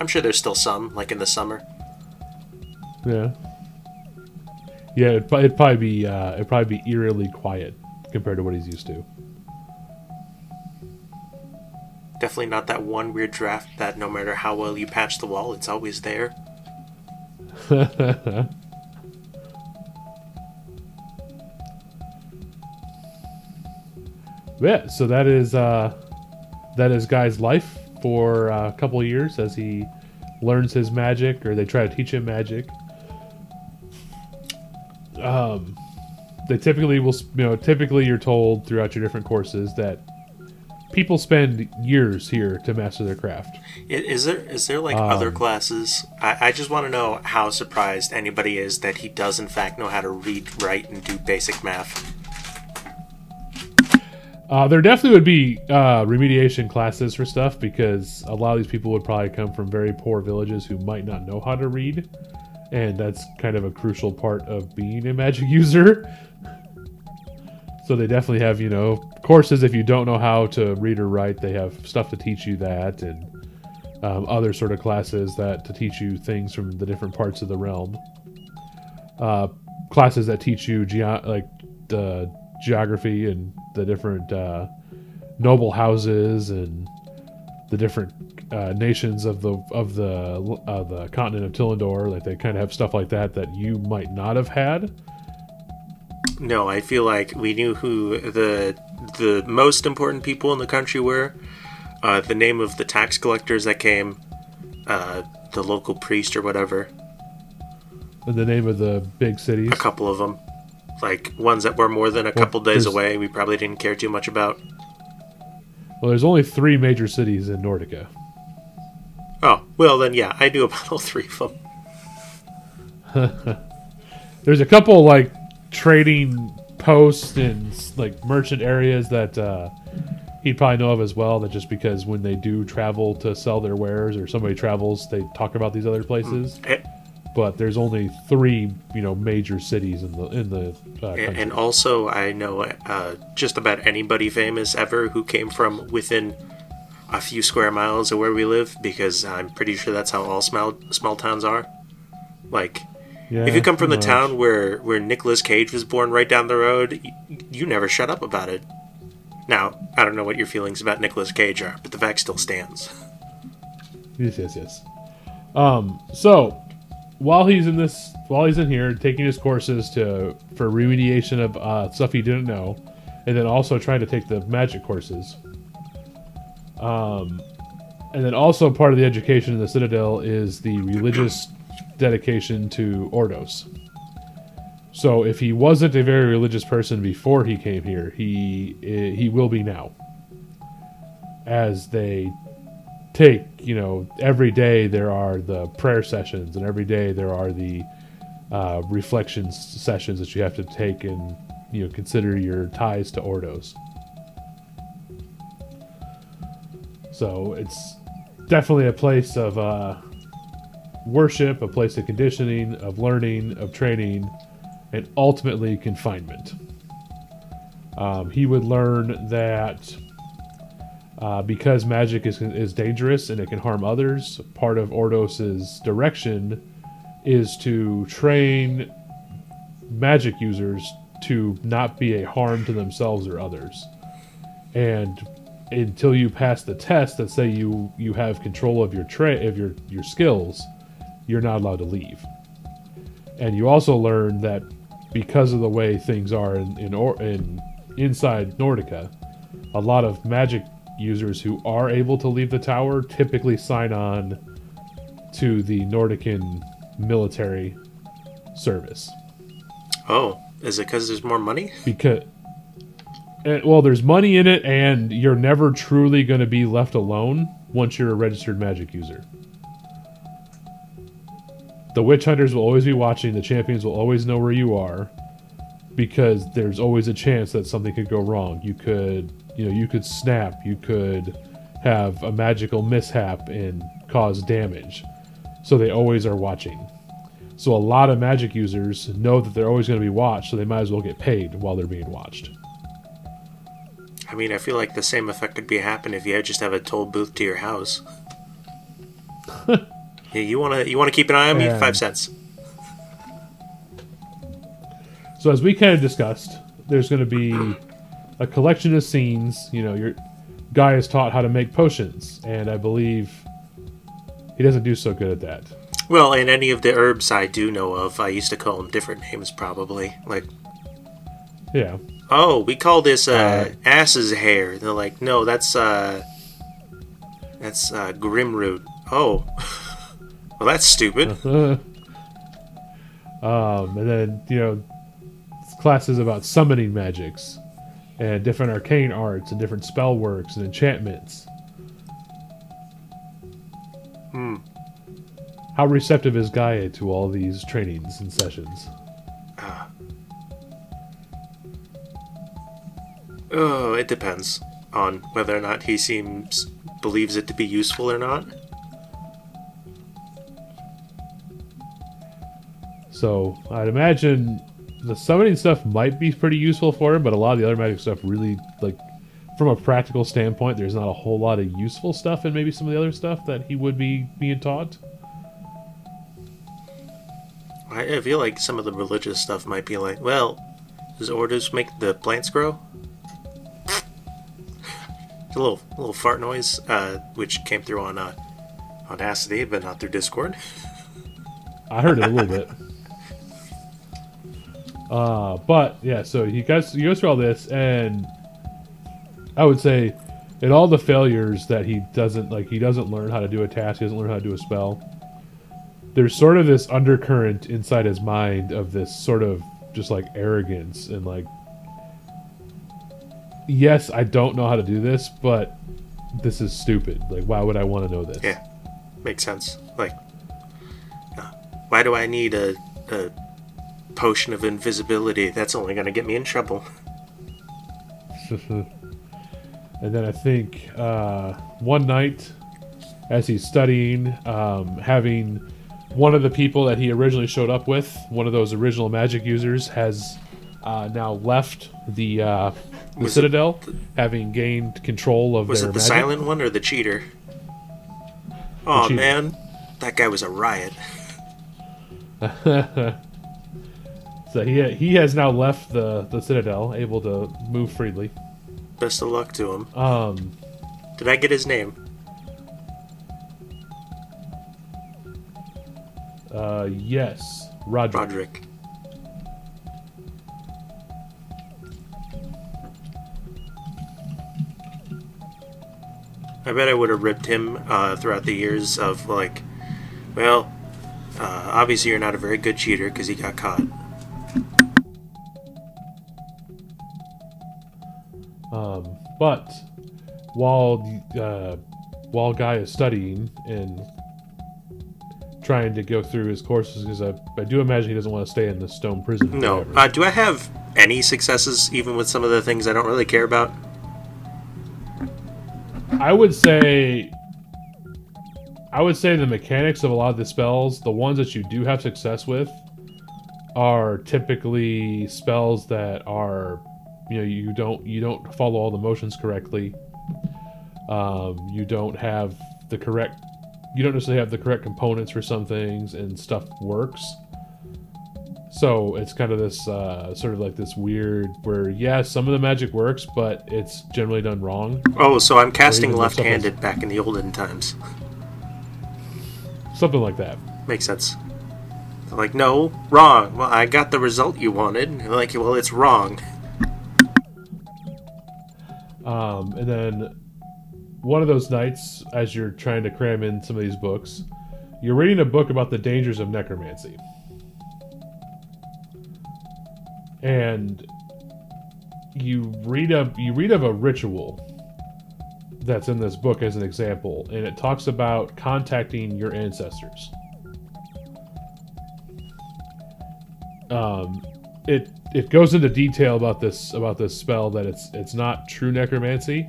I'm sure there's still some, like in the summer. Yeah. Yeah, it'd, it'd probably be uh, it'd probably be eerily quiet compared to what he's used to. Definitely not that one weird draft that no matter how well you patch the wall, it's always there. Yeah, so that is uh, that is Guy's life for uh, a couple years as he learns his magic, or they try to teach him magic. Um, they typically will, you know, typically you're told throughout your different courses that people spend years here to master their craft. Is there is there like other classes? I, I just want to know how surprised anybody is that he does in fact know how to read, write, and do basic math. Uh, there definitely would be uh, remediation classes for stuff because a lot of these people would probably come from very poor villages who might not know how to read, and that's kind of a crucial part of being a magic user. So they definitely have, you know, courses if you don't know how to read or write, they have stuff to teach you that, and um, other sort of classes that to teach you things from the different parts of the realm. Uh, classes that teach you geo- like the geography and the different uh, noble houses and the different uh, nations of the of the of the continent of Tillendor. Like they kind of have stuff like that that you might not have had. No, I feel like we knew who the the most important people in the country were. Uh, the name of the tax collectors that came, uh, the local priest or whatever. The name of the big cities. A couple of them, like ones that were more than a couple days away. We probably didn't care too much about. Well, there's only three major cities in Nordica. Oh, well then, yeah, I knew about all three of them. There's a couple like trading posts and like merchant areas that uh, he'd probably know of as well. That just because when they do travel to sell their wares or somebody travels, they talk about these other places. Eh, But there's only three, you know, major cities in the in the uh, And, country. and also, I know uh, just about anybody famous ever who came from within a few square miles of where we live, because I'm pretty sure that's how all small small towns are. Like, yeah, if you come from the town where where Nicolas Cage was born, right down the road, you, you never shut up about it. Now, I don't know what your feelings about Nicolas Cage are, but the fact still stands. Yes, yes, yes. Um, so while he's in this, while he's in here taking his courses to for remediation of uh, stuff he didn't know, and then also trying to take the magic courses. Um, and then also part of the education in the Citadel is the religious dedication to Ordos. So if he wasn't a very religious person before he came here, he he will be now. As they take you know every day there are the prayer sessions and every day there are the uh, reflections sessions that you have to take and you know consider your ties to ordos so it's definitely a place of uh, worship a place of conditioning of learning of training and ultimately confinement um, he would learn that uh, because magic is, is dangerous and it can harm others, part of Ordos's direction is to train magic users to not be a harm to themselves or others. And until you pass the test that say you you have control of your tra- of your your skills, you're not allowed to leave. And you also learn that because of the way things are in in, or, in inside Nordica, a lot of magic users who are able to leave the tower typically sign on to the Nordican military service Oh, is it because there's more money? because eh, well there's money in it and you're never truly going to be left alone once you're a registered magic user the witch hunters will always be watching the champions will always know where you are because there's always a chance that something could go wrong you could you know you could snap you could have a magical mishap and cause damage so they always are watching so a lot of magic users know that they're always going to be watched, so they might as well get paid while they're being watched. I mean, I feel like the same effect could be happening if you just have a toll booth to your house. yeah, you wanna you wanna keep an eye on me? Yeah. Five cents. So as we kind of discussed, there's going to be a collection of scenes. You know, your guy is taught how to make potions, and I believe he doesn't do so good at that. Well, and any of the herbs I do know of, I used to call them different names, probably. Like, Yeah, oh, we call this uh, Uh, ass's hair. They're like, no, that's uh, that's uh, grimroot. Oh, well, that's stupid. um, and then you know classes about summoning magics and different arcane arts and different spell works and enchantments. Hmm. How receptive is Guy to all these trainings and sessions? Ah. Oh, it depends on whether or not he seems believes it to be useful or not. So I'd imagine the summoning stuff might be pretty useful for him, but a lot of the other magic stuff really like from a practical standpoint, there's not a whole lot of useful stuff in maybe some of the other stuff that he would be being taught. I I feel like some of the religious stuff might be like, well, does Ordos make the plants grow? a little little fart noise, uh, which came through on uh, Audacity, but not through Discord. I heard it a little bit. Uh, but yeah, so he goes he goes through all this, and I would say, in all the failures that he doesn't like, he doesn't learn how to do a task, he doesn't learn how to do a spell. There's sort of this undercurrent inside his mind of this sort of just like arrogance and like, yes, I don't know how to do this, but this is stupid. Like, why would I want to know this? Yeah, makes sense. Like, uh, why do I need a, a potion of invisibility? That's only going to get me in trouble. and then I think uh, one night, as he's studying, um, having one of the people that he originally showed up with, one of those original magic users, has uh, now left the uh, the Was Citadel, having gained control of Was it the magic. silent one or the cheater? Oh cheater. man, that guy was a riot. So he he has now left the the Citadel, able to move freely. Best of luck to him. Um, Did I get his name? uh, yes, Roderick. Roderick. I bet I would have ripped him uh, throughout the years of like, well, uh, obviously you're not a very good cheater because he got caught. Um, but while uh, while Guy is studying and trying to go through his courses, because I, I do imagine he doesn't want to stay in the stone prison. No, uh, do I have any successes even with some of the things I don't really care about? I would say I would say the mechanics of a lot of the spells, the ones that you do have success with, are typically spells that are you know you don't you don't follow all the motions correctly. Um, you don't have the correct you don't necessarily have the correct components for some things and stuff works. So it's kind of this uh, sort of like this weird where yeah some of the magic works but it's generally done wrong. Oh, so I'm casting even though something's- left-handed back in the olden times. Something like that. Makes sense. They're like, no, wrong. Well, I got the result you wanted. And they're like, well, it's wrong. Um, and then one of those nights, as you're trying to cram in some of these books, you're reading a book about the dangers of necromancy. And you read a you read of a ritual that's in this book as an example, and it talks about contacting your ancestors. Um, it it goes into detail about this about this spell that it's it's not true necromancy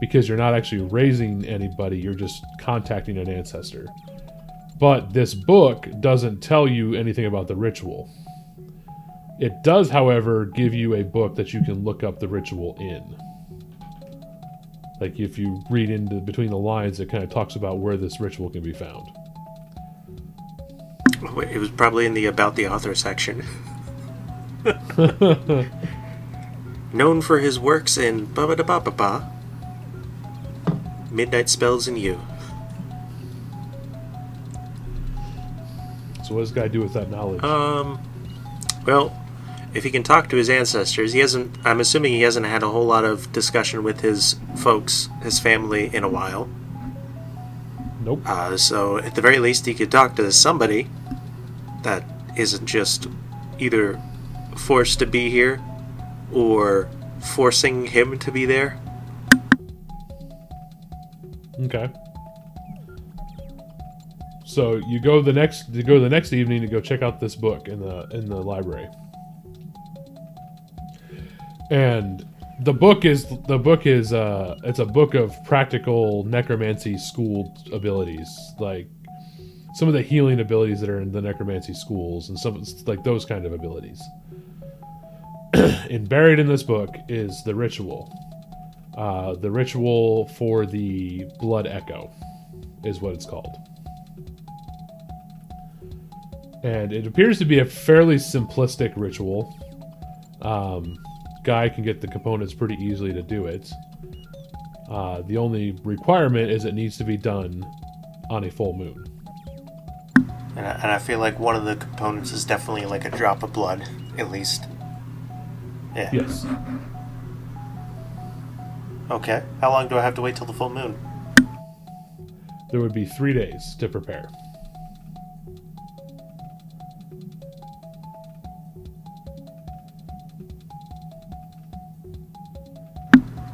because you're not actually raising anybody, you're just contacting an ancestor. But this book doesn't tell you anything about the ritual. It does, however, give you a book that you can look up the ritual in. Like if you read into between the lines, it kind of talks about where this ritual can be found. It was probably in the about the author section. Known for his works in ba ba da ba ba ba, Midnight Spells and You. So what does this guy do with that knowledge? Um, well, if he can talk to his ancestors, he hasn't. I'm assuming he hasn't had a whole lot of discussion with his folks, his family, in a while. nope. Uh, so at the very least, he could talk to somebody that isn't just either forced to be here or forcing him to be there. Okay. So you go the next you go the next evening to go check out this book in the in the library. And the book is the book is uh it's a book of practical necromancy school abilities like some of the healing abilities that are in the necromancy schools and some like those kind of abilities. and buried in this book is the ritual. Uh, the ritual for the blood echo is what it's called. And it appears to be a fairly simplistic ritual. Um, guy can get the components pretty easily to do it. Uh, the only requirement is it needs to be done on a full moon. And I, and I feel like one of the components is definitely like a drop of blood, at least. Yeah. Yes. Okay. How long do I have to wait till the full moon? There would be three days to prepare.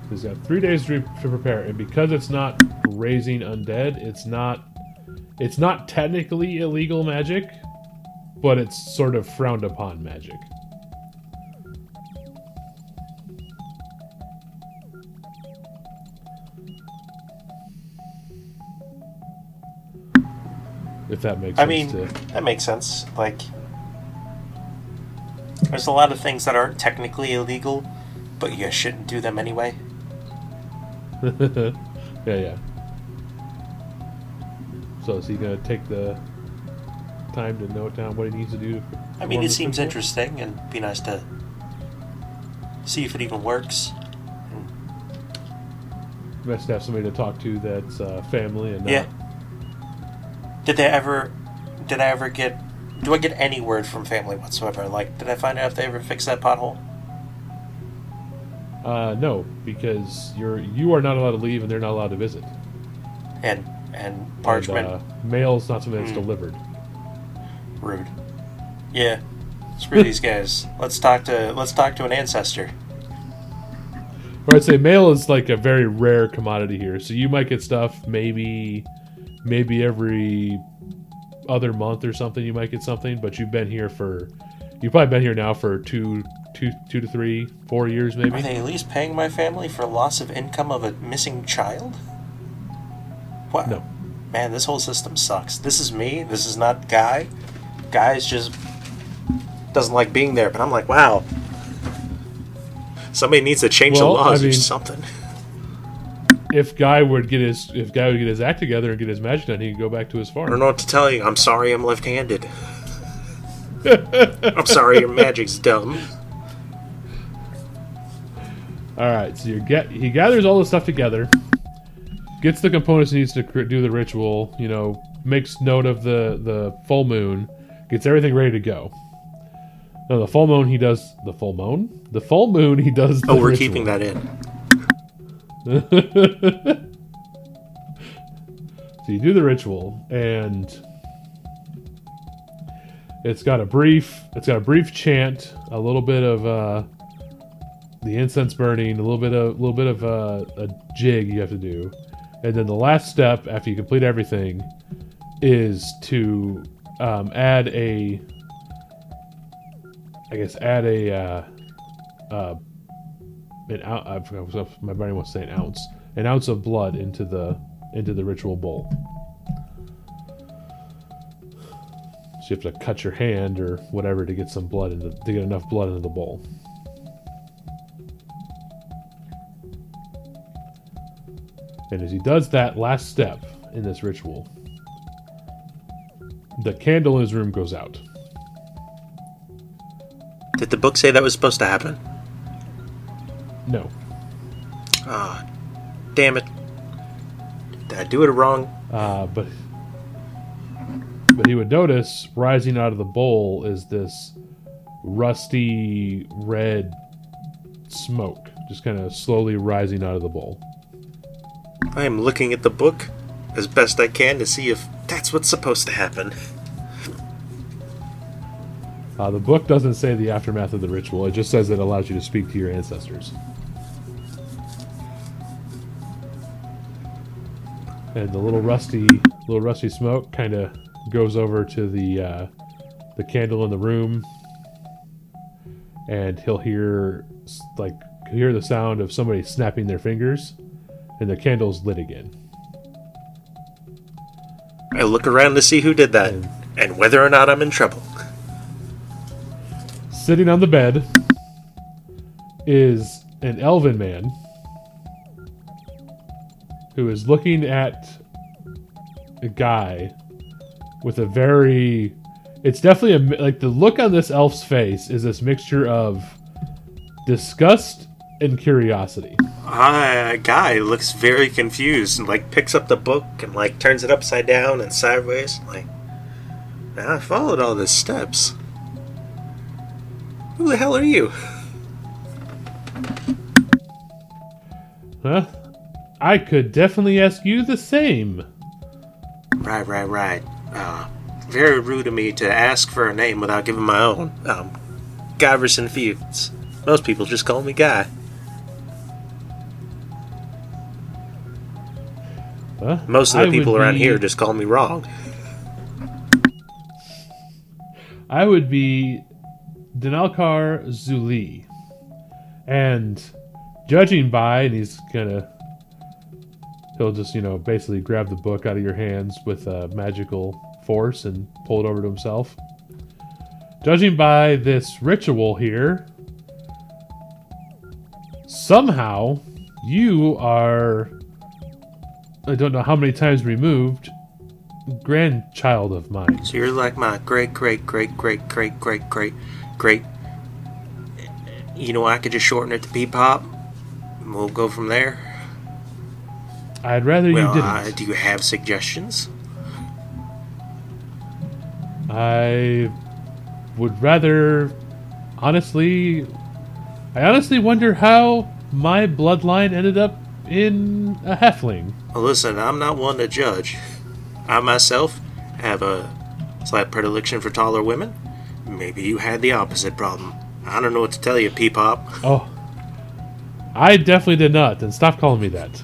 He's got three days to, to prepare, and because it's not raising undead, it's not it's not technically illegal magic, but it's sort of frowned upon magic. If that makes I sense I mean, to that makes sense. Like, there's a lot of things that aren't technically illegal, but you shouldn't do them anyway. yeah, yeah. So is he gonna take the time to note down what he needs to do? to I mean, it seems interesting and be nice to see if it even works. Best to have somebody to talk to that's uh, family and not. Did they ever? Did I ever get? Do I get any word from family whatsoever? Like, did I find out if they ever fixed that pothole? Uh, no, because you're you are not allowed to leave and they're not allowed to visit. And and parchment And, uh, mail's not something that's Hmm. delivered. rude. Yeah. Screw these guys. Let's talk to let's talk to an ancestor. Or I'd say mail is like a very rare commodity here. So you might get stuff maybe maybe every other month or something you might get something, but you've been here for you've probably been here now for two two two to three, four years maybe. Are they at least paying my family for loss of income of a missing child? What? No. Man, this whole system sucks. This is me. This is not Guy. Guy's just doesn't like being there. But I'm like, wow. Somebody needs to change Well, the laws I or something. If Guy would get his if Guy would get his act together and get his magic done, he could go back to his farm. I don't know what to tell you. I'm sorry I'm left-handed. I'm sorry your magic's dumb. All right, so you get he gathers all this stuff together, gets the components he needs to cr- do the ritual. You know, makes note of the the full moon, gets everything ready to go. No, the full moon he does the full moon. The full moon he does. Oh, the Oh, we're ritual. keeping that in. so you do the ritual, and it's got a brief. It's got a brief chant, a little bit of uh, the incense burning, a little bit of a little bit of uh, a jig you have to do, and then the last step after you complete everything is to um, add a. I guess add a. Uh, uh, an ounce. I forgot, my brain wants to say an ounce. An ounce of blood into the into the ritual bowl. So you have to cut your hand or whatever to get some blood into to get enough blood into the bowl. And as he does that last step in this ritual, the candle in his room goes out. Did the book say that was supposed to happen? No. Ah, damn it. Did I do it wrong? Uh, but but he would notice rising out of the bowl is this rusty red smoke, just kind of slowly rising out of the bowl. I am looking at the book as best I can to see if that's what's supposed to happen. Uh, the book doesn't say the aftermath of the ritual; it just says it allows you to speak to your ancestors. And the little rusty little rusty smoke kind of goes over to the uh, the candle in the room. And he'll hear like hear the sound of somebody snapping their fingers and the candle's lit again. I look around to see who did that and, and whether or not i'm in trouble. Sitting on the bed is an elven man who is looking at a guy with a very it's definitely a like the look on this elf's face is this mixture of disgust and curiosity. Uh, guy looks very confused and like picks up the book and like turns it upside down and sideways. Like, I followed all the steps. Who the hell are you? Huh? I could definitely ask you the same. Right, right, right. Uh, very rude of me to ask for a name without giving my own. Um, Guyverson Fields. Most people just call me Guy. Huh? Most of the I people around be... here just call me wrong. I would be Denalkar Zuli. And judging by, and he's gonna he'll just you know basically grab the book out of your hands with a magical force and pull it over to himself. Judging by this ritual here, somehow you are I don't know how many times removed grandchild of mine. So you're like my great great great great great great great great you know I could just shorten it to Peepop. We'll go from there. I'd rather well, you didn't. Uh, do you have suggestions? I would rather, honestly, I honestly wonder how my bloodline ended up in a halfling. Well, listen, I'm not one to judge. I myself have a slight predilection for taller women. Maybe you had the opposite problem. I don't know what to tell you, Peepop. Oh, I definitely did not. Then stop calling me that.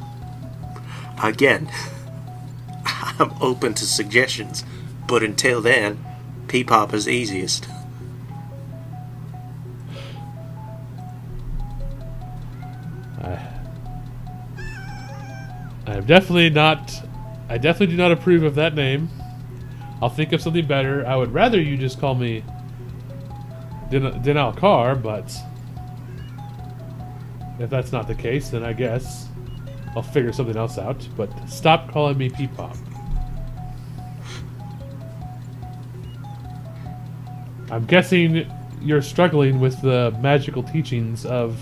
Again, I'm open to suggestions, but until then, Peepop is easiest. I, I'm definitely not. I definitely do not approve of that name. I'll think of something better. I would rather you just call me Din- Dinal Carr, but if that's not the case, then I guess I'll figure something else out, but stop calling me Peepop. I'm guessing you're struggling with the magical teachings of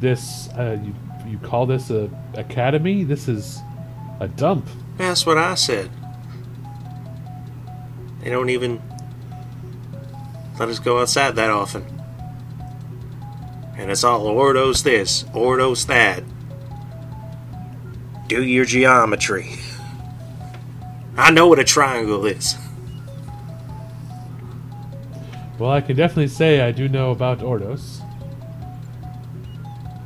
this. Uh, you you call this a academy? This is a dump. That's what I said. They don't even let us go outside that often. And it's all Ordos this, Ordos that. Do your geometry. I know what a triangle is. Well, I can definitely say I do know about Ordos.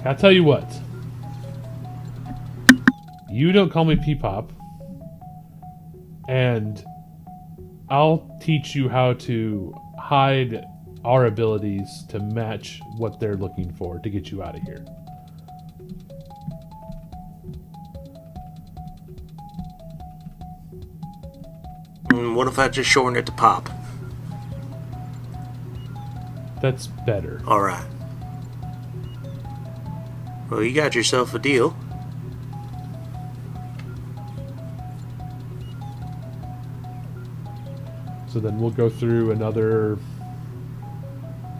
I'll tell you what. You don't call me Peepop, and I'll teach you how to hide our abilities to match what they're looking for to get you out of here. Mm, What if I just shorten it to pop? That's better. Alright. Well, you got yourself a deal. So then we'll go through another,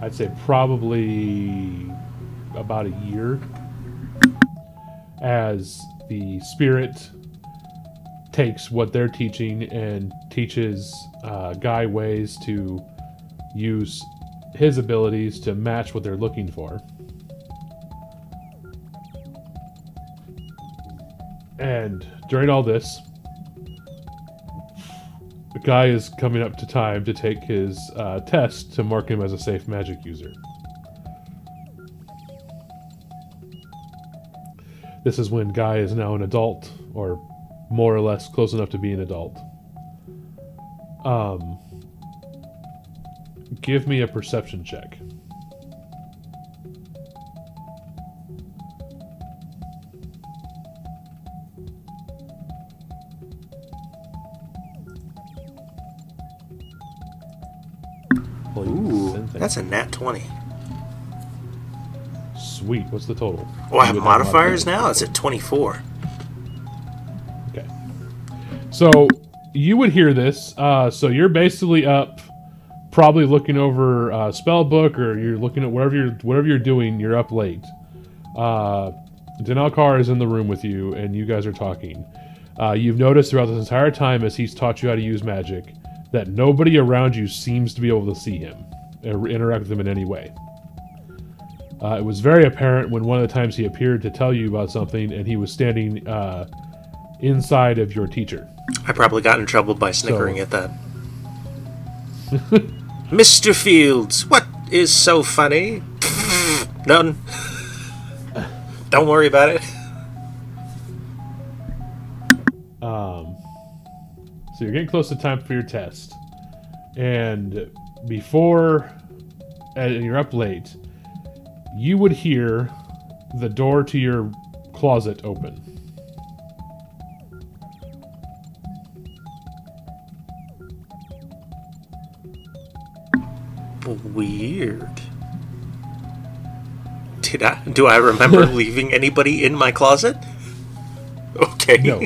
I'd say probably about a year as the spirit takes what they're teaching and teaches uh, Guy ways to use his abilities to match what they're looking for. And during all this, the guy is coming up to time to take his uh, test to mark him as a safe magic user. This is when Guy is now an adult, or more or less close enough to be an adult. Um, give me a perception check. Ooh, that's a nat 20. Sweet. What's the total? Oh, I have modifiers modifiers. now? It's at 24. So you would hear this. Uh, so you're basically up, probably looking over uh, spell book, or you're looking at whatever you're whatever you're doing. You're up late. Uh, Denalkar is in the room with you, and you guys are talking. Uh, you've noticed throughout this entire time, as he's taught you how to use magic, that nobody around you seems to be able to see him or interact with him in any way. Uh, it was very apparent when one of the times he appeared to tell you about something, and he was standing uh, inside of your teacher. I probably got in trouble by snickering So- at that. Mr. Fields, what is so funny? None. Don't worry about it. Um, so you're getting close to time for your test, and before and you're up late, you would hear the door to your closet open. Weird. Did I? Do I remember leaving anybody in my closet? Okay. No.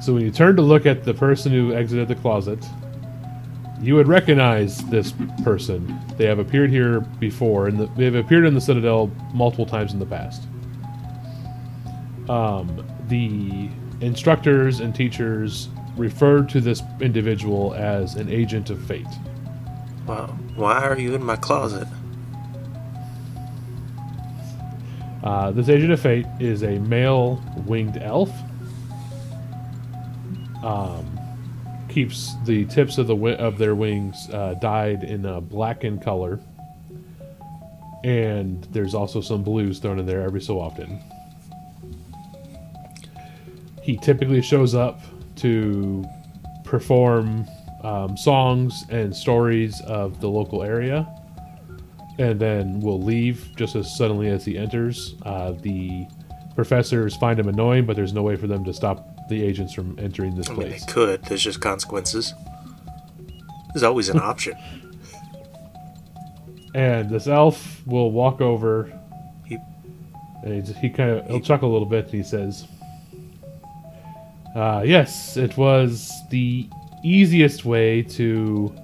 So when you turn to look at the person who exited the closet, you would recognize this person. They have appeared here before, and the, they have appeared in the Citadel multiple times in the past. Um, the instructors and teachers referred to this individual as an agent of fate. Well, why are you in my closet? Uh, this agent of fate is a male winged elf. Um, keeps the tips of the wi- of their wings uh, dyed in a blackened color, and there's also some blues thrown in there every so often. He typically shows up to perform um, songs and stories of the local area and then will leave just as suddenly as he enters. Uh, the professors find him annoying, but there's no way for them to stop the agents from entering this I mean, they could. There's just consequences. There's always an option. And this elf will walk over, He- and he, he kind of he'll chuckle a little bit, and he says, uh, "Yes, it was the easiest way to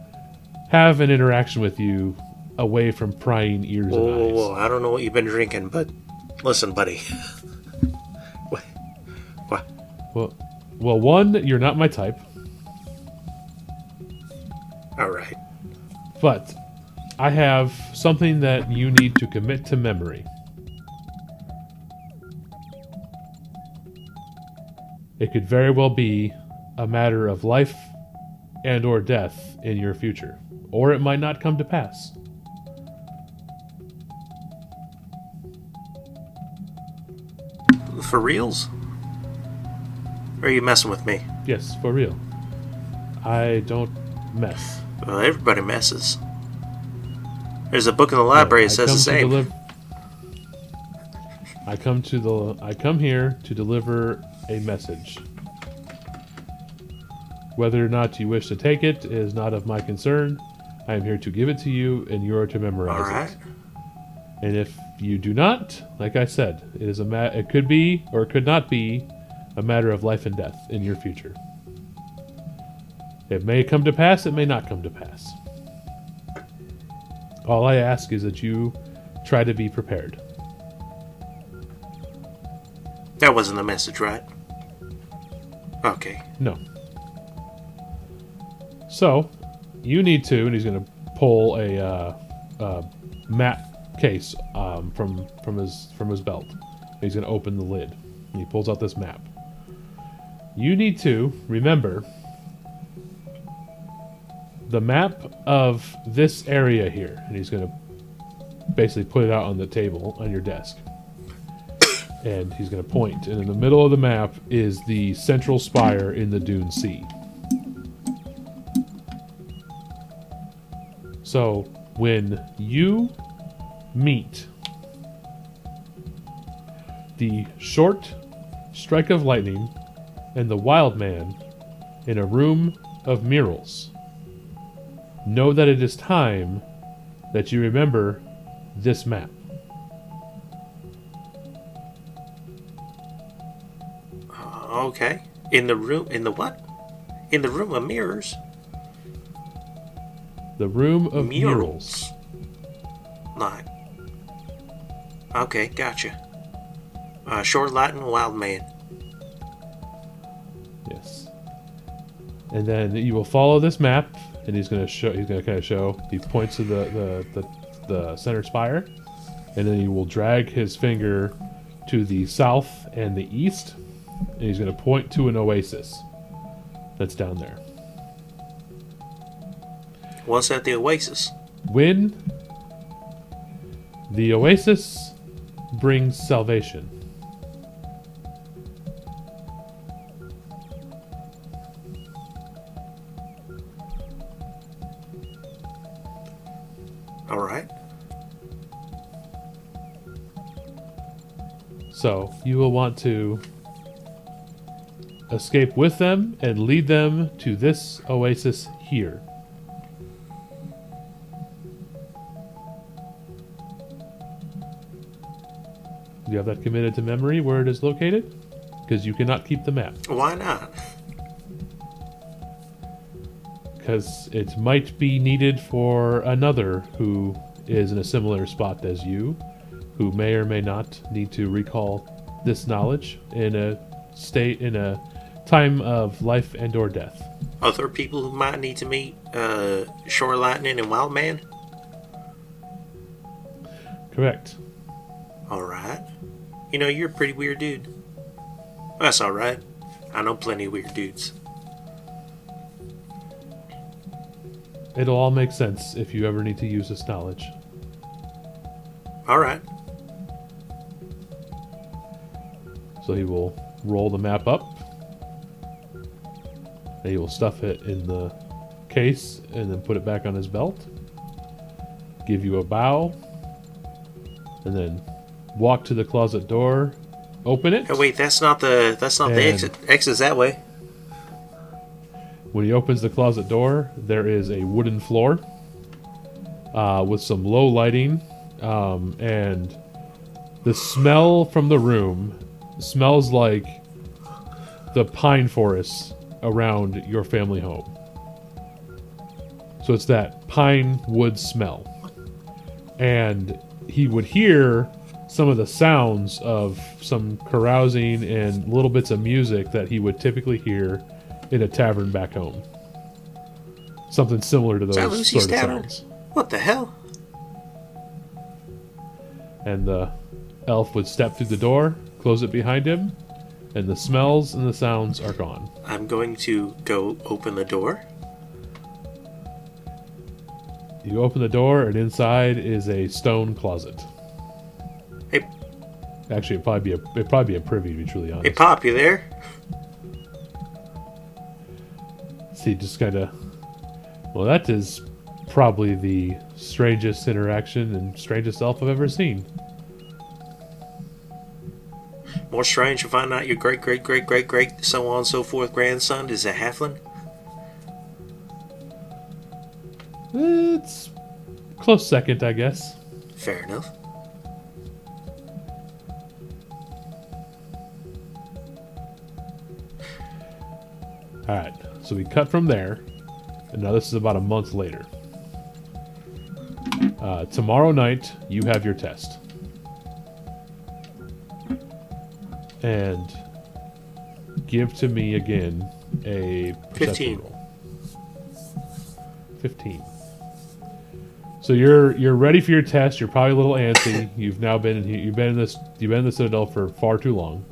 have an interaction with you." Away from prying ears Whoa, and whoa, eyes. whoa. I don't know what you've been drinking, but listen, buddy. what? What? Well, well, one, you're not my type. All right. But I have something that you need to commit to memory. It could very well be a matter of life and or death in your future, or it might not come to pass. For reals? Or are you messing with me? Yes, for real. I don't mess. Well, everybody messes. There's a book in the library I that says the same. deliv- I come to the I come here to deliver a message. Whether or not you wish to take it is not of my concern. I am here to give it to you and you are to memorize All right. it. And if you do not, like I said, it is a ma- it could be or it could not be a matter of life and death in your future. It may come to pass, it may not come to pass. All I ask is that you try to be prepared. That wasn't the message, right? Okay. No. So, you need to, and he's going to pull a uh, uh, map case um, from from his from his belt. He's going to open the lid. And he pulls out this map. You need to remember the map of this area here, and he's going to basically put it out on the table on your desk. And he's going to point. and in the middle of the map is the central spire in the Dune Sea. So when you meet the short strike of lightning and the wild man in a room of murals, know that it is time that you remember this map. Okay. In the room. In the what? In the room of mirrors. The room of murals. Murals. Like. Okay, gotcha. Uh, short Latin wild man. Yes. And then you will follow this map, and he's going to show. He's going to kind of show. He points to the the, the the center spire, and then he will drag his finger to the south and the east, and he's going to point to an oasis that's down there. What's at the Oasis? When the oasis brings salvation. Alright. So you will want to escape with them and lead them to this oasis here. Do you have that committed to memory where it is located? Because you cannot keep the map. Why not? Because it might be needed for another who is in a similar spot as you, who may or may not need to recall this knowledge in a state in a time of life and or death. Other people who might need to meet uh, Shore Lightning and Wild Man? Correct. Alright. You know, you're a pretty weird dude. That's alright. I know plenty of weird dudes. It'll all make sense if you ever need to use this knowledge. Alright. So he will roll the map up. And he will stuff it in the case and then put it back on his belt. Give you a bow. And then walk to the closet door. Open it. Hey, wait, that's not the that's not the exit. Exit's that way. When he opens the closet door, there is a wooden floor uh, with some low lighting, um, and the smell from the room smells like the pine forests around your family home. So it's that pine wood smell, and he would hear some of the sounds of some carousing and little bits of music that he would typically hear in a tavern back home. Something similar to those sort of Tavern? sounds. What the hell? And the elf would step through the door, close it behind him, and the smells and the sounds are gone. I'm going to go open the door. You open the door, and inside is a stone closet. Hey, Actually, it'd probably be a it'd probably be a privy to be truly honest. hey, Pop, you there? See, just kind of. Well, that is probably the strangest interaction and strangest elf I've ever seen. More strange to find out your great, great, great, great, great, so on and so forth grandson is a halfling. It's close second, I guess. Fair enough. All right, so we cut from there, and now this is about a month later. Uh, tomorrow night, you have your test, and give to me again a 15. roll. Fifteen. So you're you're ready for your test. You're probably a little antsy. You've now been in, you've been in this you've been in the citadel for far too long.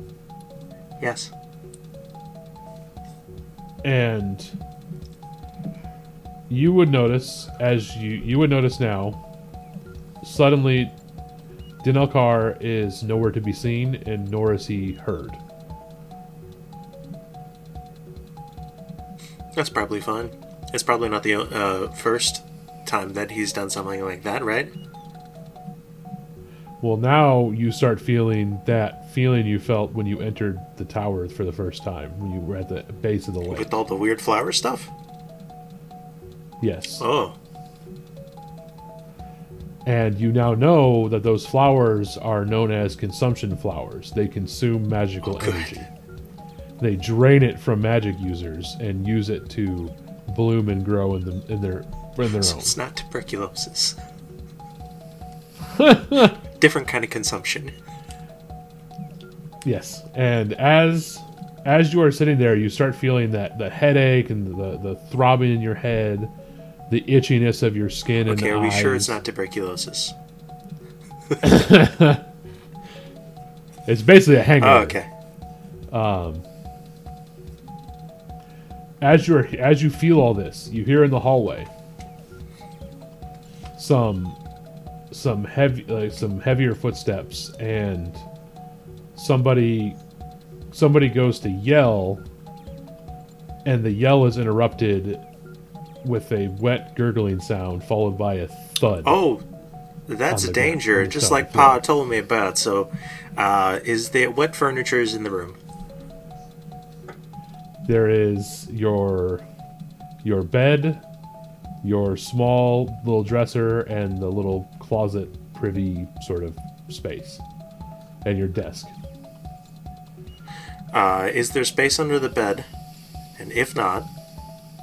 Yes. and you would notice as you you would notice now suddenly Denalkar is nowhere to be seen and nor is he heard That's probably fine. It's probably not the uh, first time that he's done something like that, right? well now you start feeling that feeling you felt when you entered the tower for the first time when you were at the base of the lake With all the weird flower stuff? yes Oh. And you now know that those flowers are known as consumption flowers they consume magical Oh, energy they drain it from magic users and use it to bloom and grow in, the, in their in their So own. it's not tuberculosis. Different kind of consumption. Yes, and as as you are sitting there, you start feeling that the headache and the the throbbing in your head, the itchiness of your skin and Okay, are we eyes. sure it's not tuberculosis? It's basically a hangover. Oh, okay. Um, as you're as you feel all this, you hear in the hallway some some heavy like some heavier footsteps and somebody somebody goes to yell and the yell is interrupted with a wet gurgling sound followed by a thud. Oh, that's a the ground, danger, just like. Pa told me about. So, uh, is there what furniture is in the room? There is your your bed, your small little dresser, and the little closet privy sort of space, and your desk. Uh, is there space under the bed? And if not,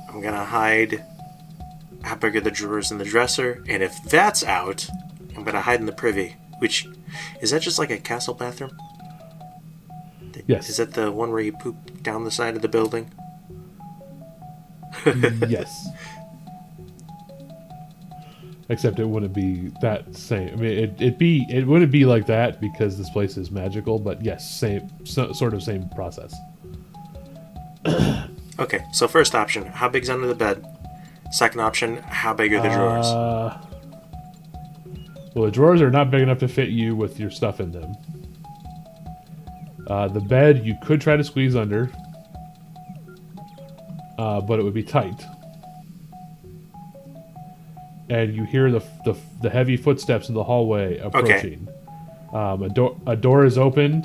I'm gonna hide. How big are the drawers in the dresser? And if that's out, I'm gonna hide in the privy. Which is that just like a castle bathroom? Yes. Is that the one where you poop down the side of the building? Mm, yes. Except it wouldn't be that same. I mean, it it be it wouldn't be like that because this place is magical. But yes, same so, sort of same process. Okay, so first option, how big's under the bed? Second option, how big are the drawers? Uh, well, the drawers are not big enough to fit you with your stuff in them. Uh, the bed you could try to squeeze under, uh, but it would be tight. And you hear the, the, the heavy footsteps in the hallway approaching. Um, a, door a door is opened.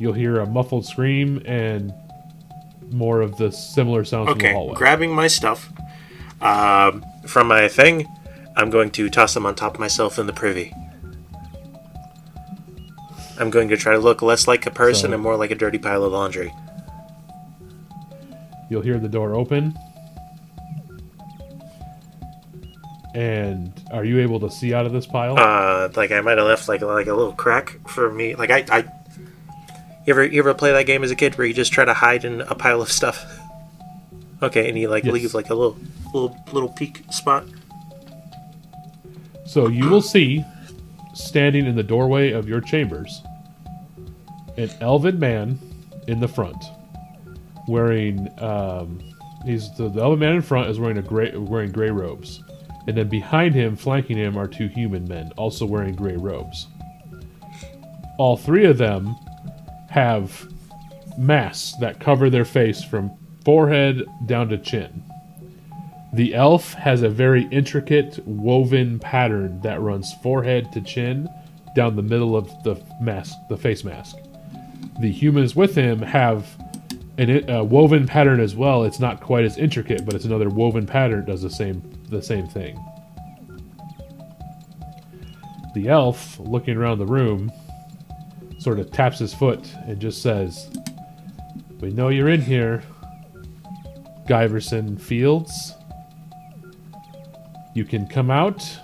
You'll hear a muffled scream and more of the similar sounds from the Okay, hallway. grabbing my stuff um, from my thing, I'm going to toss them on top of myself in the privy. I'm going to try to look less like a person So- and more like a dirty pile of laundry. You'll hear the door open. And are you able to see out of this pile? Uh, like I might have left like like a little crack for me. Like I, I, you ever you ever play that game as a kid where you just try to hide in a pile of stuff? Okay, and you like Yes. leave like a little little little peek spot. so you will see standing in the doorway of your chambers. An elven man in the front, wearing um, he's the, the elven man in front is wearing a gray wearing gray robes, and then behind him, flanking him, are two human men also wearing gray robes. All three of them have masks that cover their face from forehead down to chin. The elf has a very intricate woven pattern that runs forehead to chin down the middle of the mask, the face mask. The humans with him have an, a woven pattern as well. It's not quite as intricate, but it's another woven pattern does the same the same thing. The elf, looking around the room, sort of taps his foot and just says, "We know you're in here, Guyverson Fields." you can come out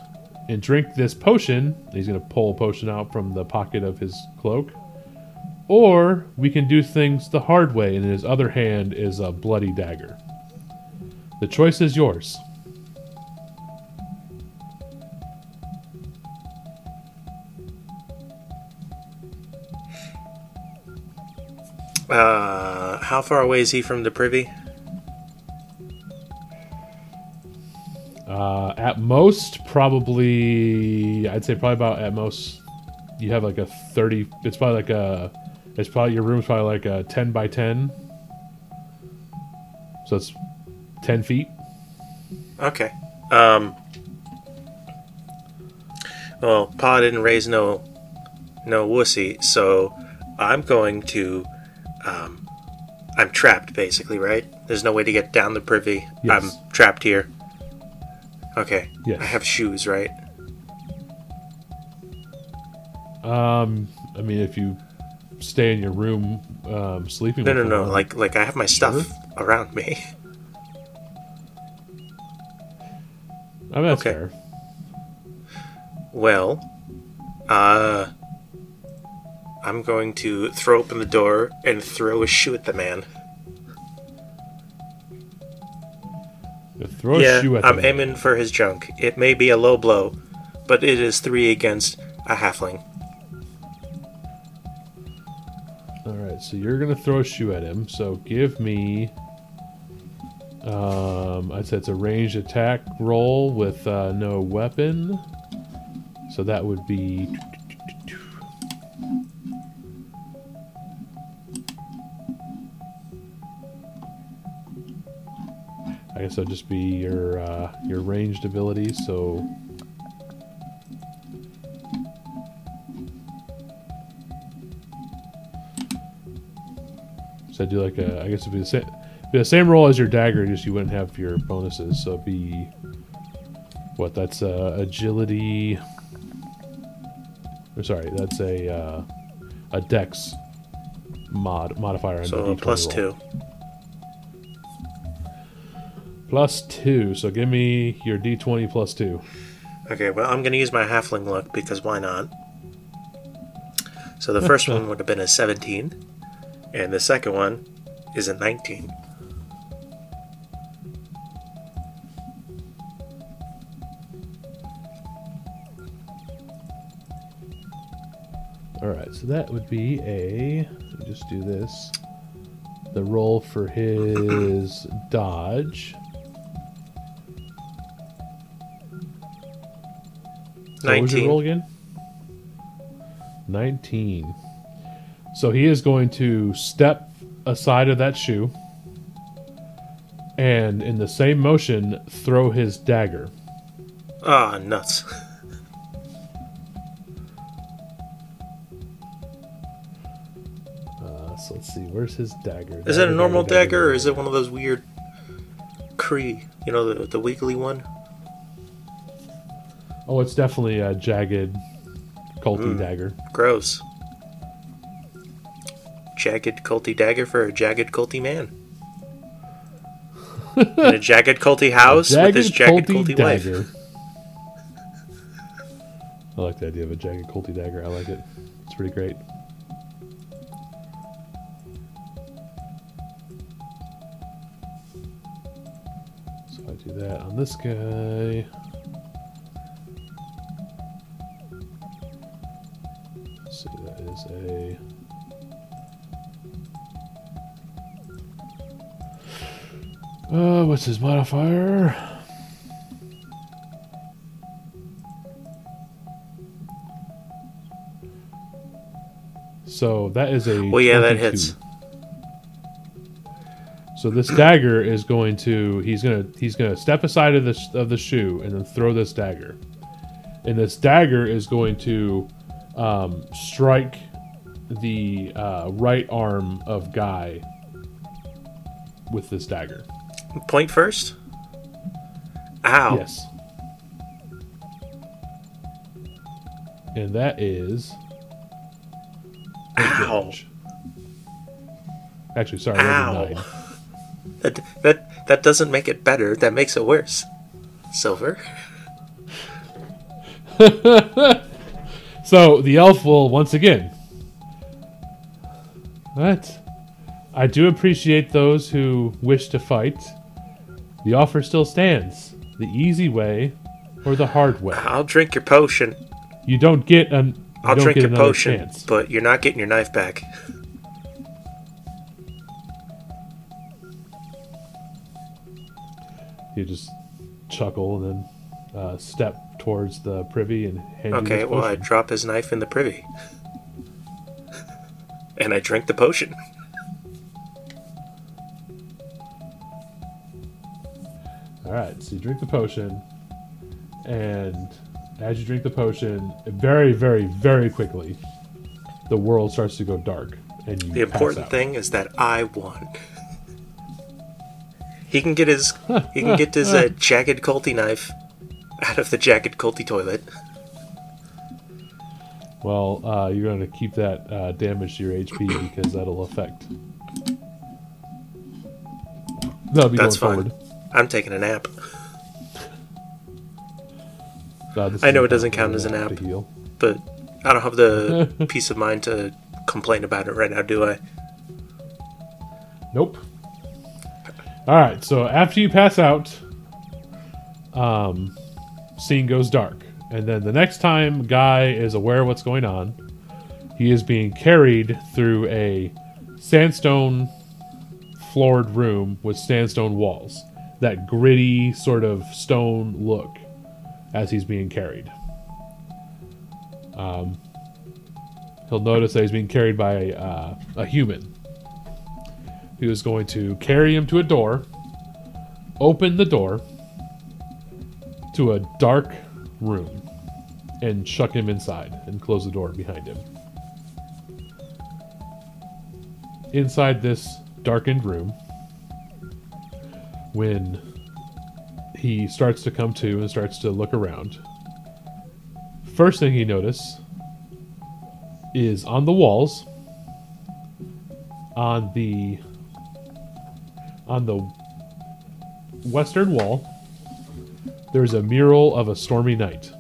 and drink this potion. He's going to pull a potion out from the pocket of his cloak. Or we can do things the hard way, and in his other hand is a bloody dagger. The choice is yours. Uh, how far away is he from the privy? Uh, at most, probably, I'd say probably about at most, you have like a 30, it's probably like a, it's probably, your room's probably like a 10 by 10. So it's 10 feet. Okay. Um. Well, Pa didn't raise no, no wussy, so I'm going to, um, I'm trapped basically, right? There's no way to get down the privy. Yes. I'm trapped here. Okay. Yes. I have shoes, right? Um, I mean, if you stay in your room, um, sleeping. No, no, no. Like, like I have my stuff around me. I mean, that's okay. fair. Well, uh, I'm going to throw open the door and throw a shoe at the man. Throw a yeah, shoe at I'm aiming for his junk. It may be a low blow, but it is three against a halfling. All right, so you're gonna throw a shoe at him. So give me. Um, I'd say it's a ranged attack roll with uh, no weapon. So that would be. I guess that'd just be your uh, your ranged abilities. So So I do like a, I guess it'd be the same, be the same roll as your dagger, just you wouldn't have your bonuses. So it'd be, what? That's uh, agility. Or sorry, that's a uh, a dex mod modifier. So D20 plus roll. two. Plus two. So give me your D20 plus two. Okay, well, I'm going to use my halfling look because why not? So the first one would have been a 17, and the second one is a 19. All right, so that would be a. Let me just do this. The roll for his dodge. So what was your 19. roll again? 19. So he is going to step aside of that shoe and, in the same motion, throw his dagger. Ah, nuts. Uh, so let's see, where's his dagger? Is it a normal dagger, or is it one of those weird kris? You know, the, the wiggly one? Oh, it's definitely a jagged, culty Mm. dagger. Gross. Jagged culty dagger for a jagged culty man. In a jagged culty house with his jagged culty wife. I like the idea of a jagged culty dagger. I like it. It's pretty great. So I do that on this guy. A. Uh, what's his modifier? So that is a. Well, yeah, that hits. So this dagger is going to he's gonna he's gonna step aside of the of the shoe and then throw this dagger, and this dagger is going to um, strike the uh, right arm of Guy with this dagger. Point first. Ow. Yes. And that is. Ow. damage. Actually, sorry, that was a Ow. That that that doesn't make it better. That makes it worse. Silver. So the elf will once again. What? I do appreciate those who wish to fight. The offer still stands. The easy way or the hard way. I'll drink your potion. You don't get an I'll drink your potion, chance. but you're not getting your knife back. You just chuckle and then uh, step towards the privy and hand Okay, well, I drop his knife in the privy. and I drink the potion. All right, so you drink the potion, and as you drink the potion, very, very, very quickly, the world starts to go dark, and you. The important thing is that I won. He can get his he can get his uh, jagged culty knife out of the jagged culty toilet. Well, uh, you're going to keep that uh, damage to your HP because that'll affect. That'll be That's going fine. forward. I'm taking a nap. I know it doesn't count as a nap. but I don't have the peace of mind to complain about it right now, do I? Nope. All right, so after you pass out, um, scene goes dark, and then the next time Guy is aware of what's going on, he is being carried through a sandstone floored room with sandstone walls. That gritty sort of stone look as he's being carried. Um, he'll notice that he's being carried by uh, a human who is going to carry him to a door, open the door to a dark room, and chuck him inside and close the door behind him. Inside this darkened room, when he starts to come to and starts to look around, first thing he notices is on the walls, on the on the western wall, there's a mural of a stormy night.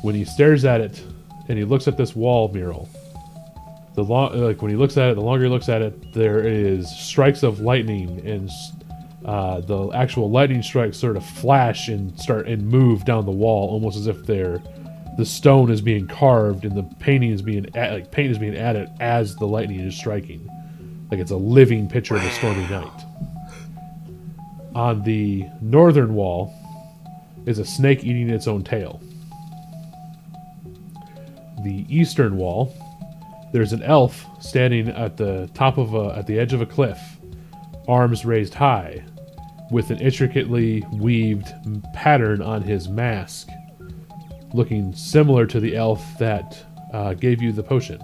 When he stares at it and he looks at this wall mural, the long like when he looks at it, the longer he looks at it, there is strikes of lightning and uh, the actual lightning strikes sort of flash and start and move down the wall, almost as if they're the stone is being carved and the painting is being a- like paint is being added as the lightning is striking, like it's a living picture of a stormy night. On the northern wall is a snake eating its own tail. The eastern wall, there's an elf standing at the top of a at the edge of a cliff, arms raised high, with an intricately weaved pattern on his mask, looking similar to the elf that uh, gave you the potion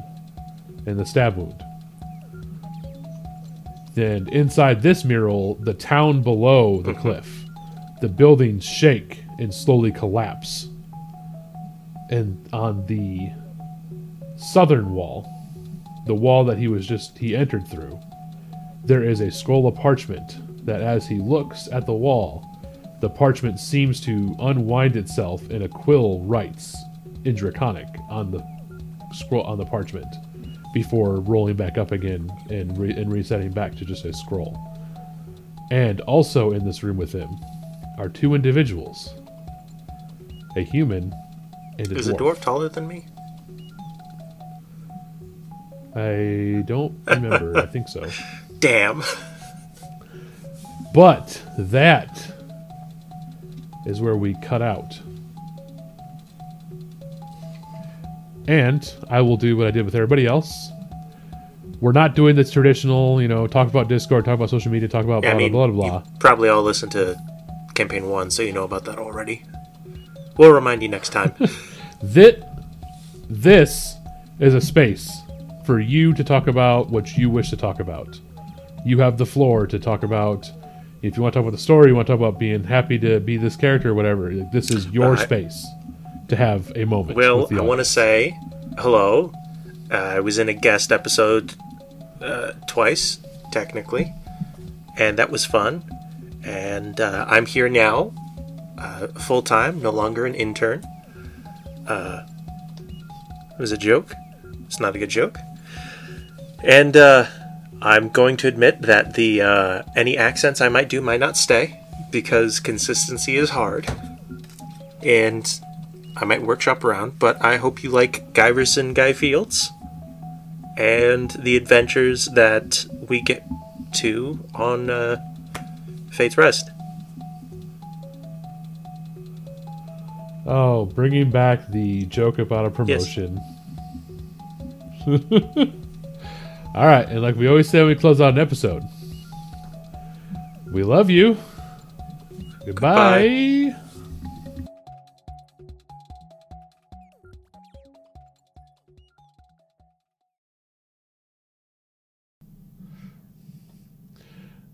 and the stab wound. Then inside this mural, the town below the mm-hmm. cliff, the buildings shake and slowly collapse. And on the southern wall, the wall that he was just he entered through, there is a scroll of parchment that as he looks at the wall, the parchment seems to unwind itself and a quill writes in draconic on the scroll on the parchment before rolling back up again and re- and resetting back to just a scroll. And also in this room with him are two individuals, a human and a dwarf. Is a dwarf. dwarf taller than me? I don't remember. I think so. Damn. But that is where we cut out. And I will do what I did with everybody else. We're not doing this traditional, you know, talk about Discord, talk about social media, talk about Yeah, blah, I mean, blah, blah, blah. you probably all listened to campaign one, so you know about that already. We'll remind you next time. This, this is a space for you to talk about what you wish to talk about. You have the floor to talk about. If you want to talk about the story, you want to talk about being happy to be this character, or whatever. This is your uh, Alright. space to have a moment. Well, I want to say hello. Uh, I was in a guest episode uh, twice, technically, and that was fun. And uh, I'm here now, uh, full time, no longer an intern. Uh, it was a joke. It's not a good joke. And uh, I'm going to admit that the uh, any accents I might do might not stay because consistency is hard. And I might workshop around, but I hope you like Guyverson Guy Fields and the adventures that we get to on uh, Fate's Rest. Oh, bringing back the joke about a promotion. Yes. All right, and like we always say when we close out an episode, we love you. Goodbye.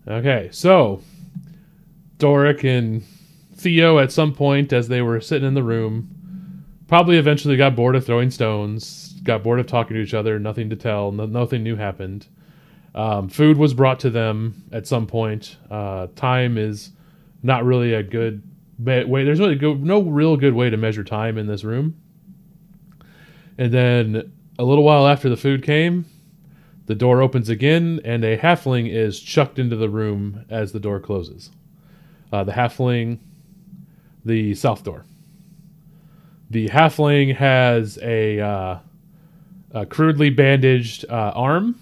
Okay, so Doric and Theo at some point as they were sitting in the room probably eventually got bored of throwing stones, got bored of talking to each other, nothing to tell, no, nothing new happened. Um, food was brought to them at some point. Uh, time is not really a good way. There's really no real good way to measure time in this room. And then a little while after the food came, the door opens again, and a halfling is chucked into the room as the door closes. Uh, the halfling, the south door. The halfling has a, uh, a crudely bandaged uh, arm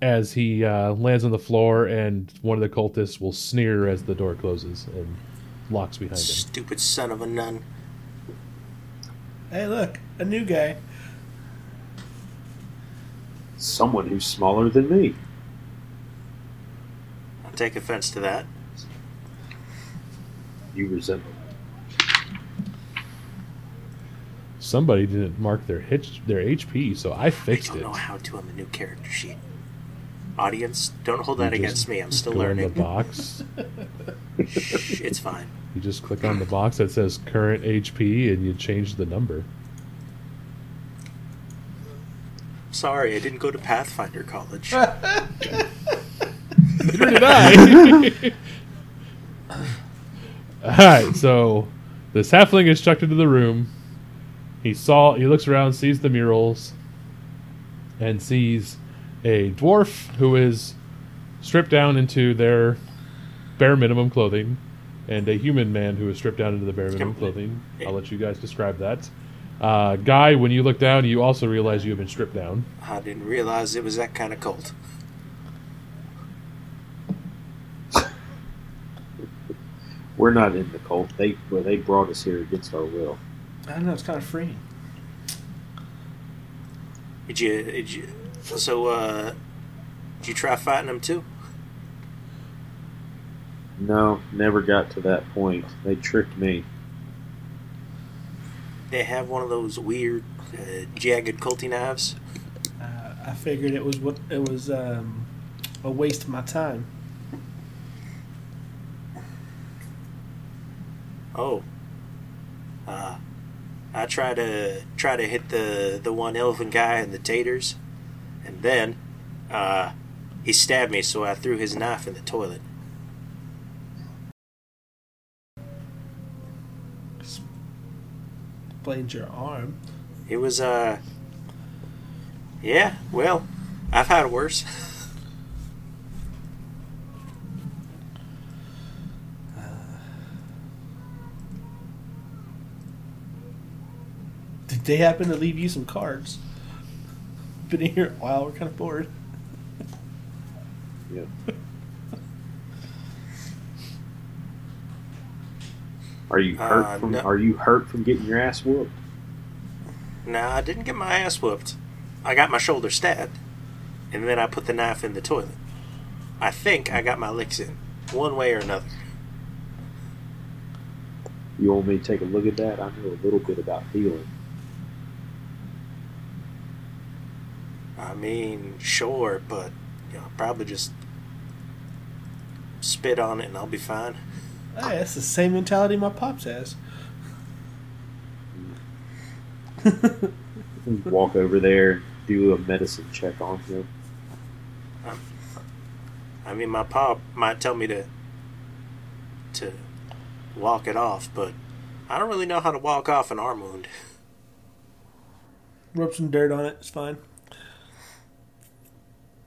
as he uh, lands on the floor, and one of the cultists will sneer as the door closes and locks behind him. Stupid son of a nun. Hey, look, a new guy. Someone who's smaller than me. I'll take offense to that. You resemble. Somebody didn't mark their hitch, their HP, so I I fixed don't it. know how to on the new character sheet. Audience, don't hold You that just against me. I'm still Go in the learning. box. Shh, it's fine. You just click on the box that says current HP, and you change the number. Sorry, I didn't go to Pathfinder College. Neither did I. All right, so this halfling is chucked into the room. He saw. He looks around, sees the murals, and sees a dwarf who is stripped down into their bare minimum clothing, and a human man who is stripped down into the bare minimum clothing. I'll let you guys describe that. Uh, Guy, when you look down, you also realize you have been stripped down. I didn't realize it was that kind of cold. We're not in the cult. They well, they brought us here against our will. I don't know, it's kind of freeing. Did you? Did you? So, uh, did you try fighting them too? No, never got to that point. They tricked me. They have one of those weird, uh, jagged culty knives. Uh, I figured it was what it was um, a waste of my time. Oh. Uh, I try to try to hit the the one elven guy in the taters, and then, uh, he stabbed me, so I threw his knife in the toilet. Explains your arm. It was uh. Yeah, well, I've had worse. Did they happen to leave you some cards? been here a while. We're kind of bored. Yeah. Are you hurt Uh, from? no. Are you hurt from getting your ass whooped? Nah, I didn't get my ass whooped. I got my shoulder stabbed, and then I put the knife in the toilet. I think I got my licks in, one way or another. You want me to take a look at that? I know a little bit about healing. I mean, sure, but you know, probably just spit on it and I'll be fine. Hey, that's the same mentality my pops has. Walk over there, do a medicine check on him. I mean, my pop might tell me to to walk it off, but I don't really know how to walk off an arm wound. Rub some dirt on it. It's fine.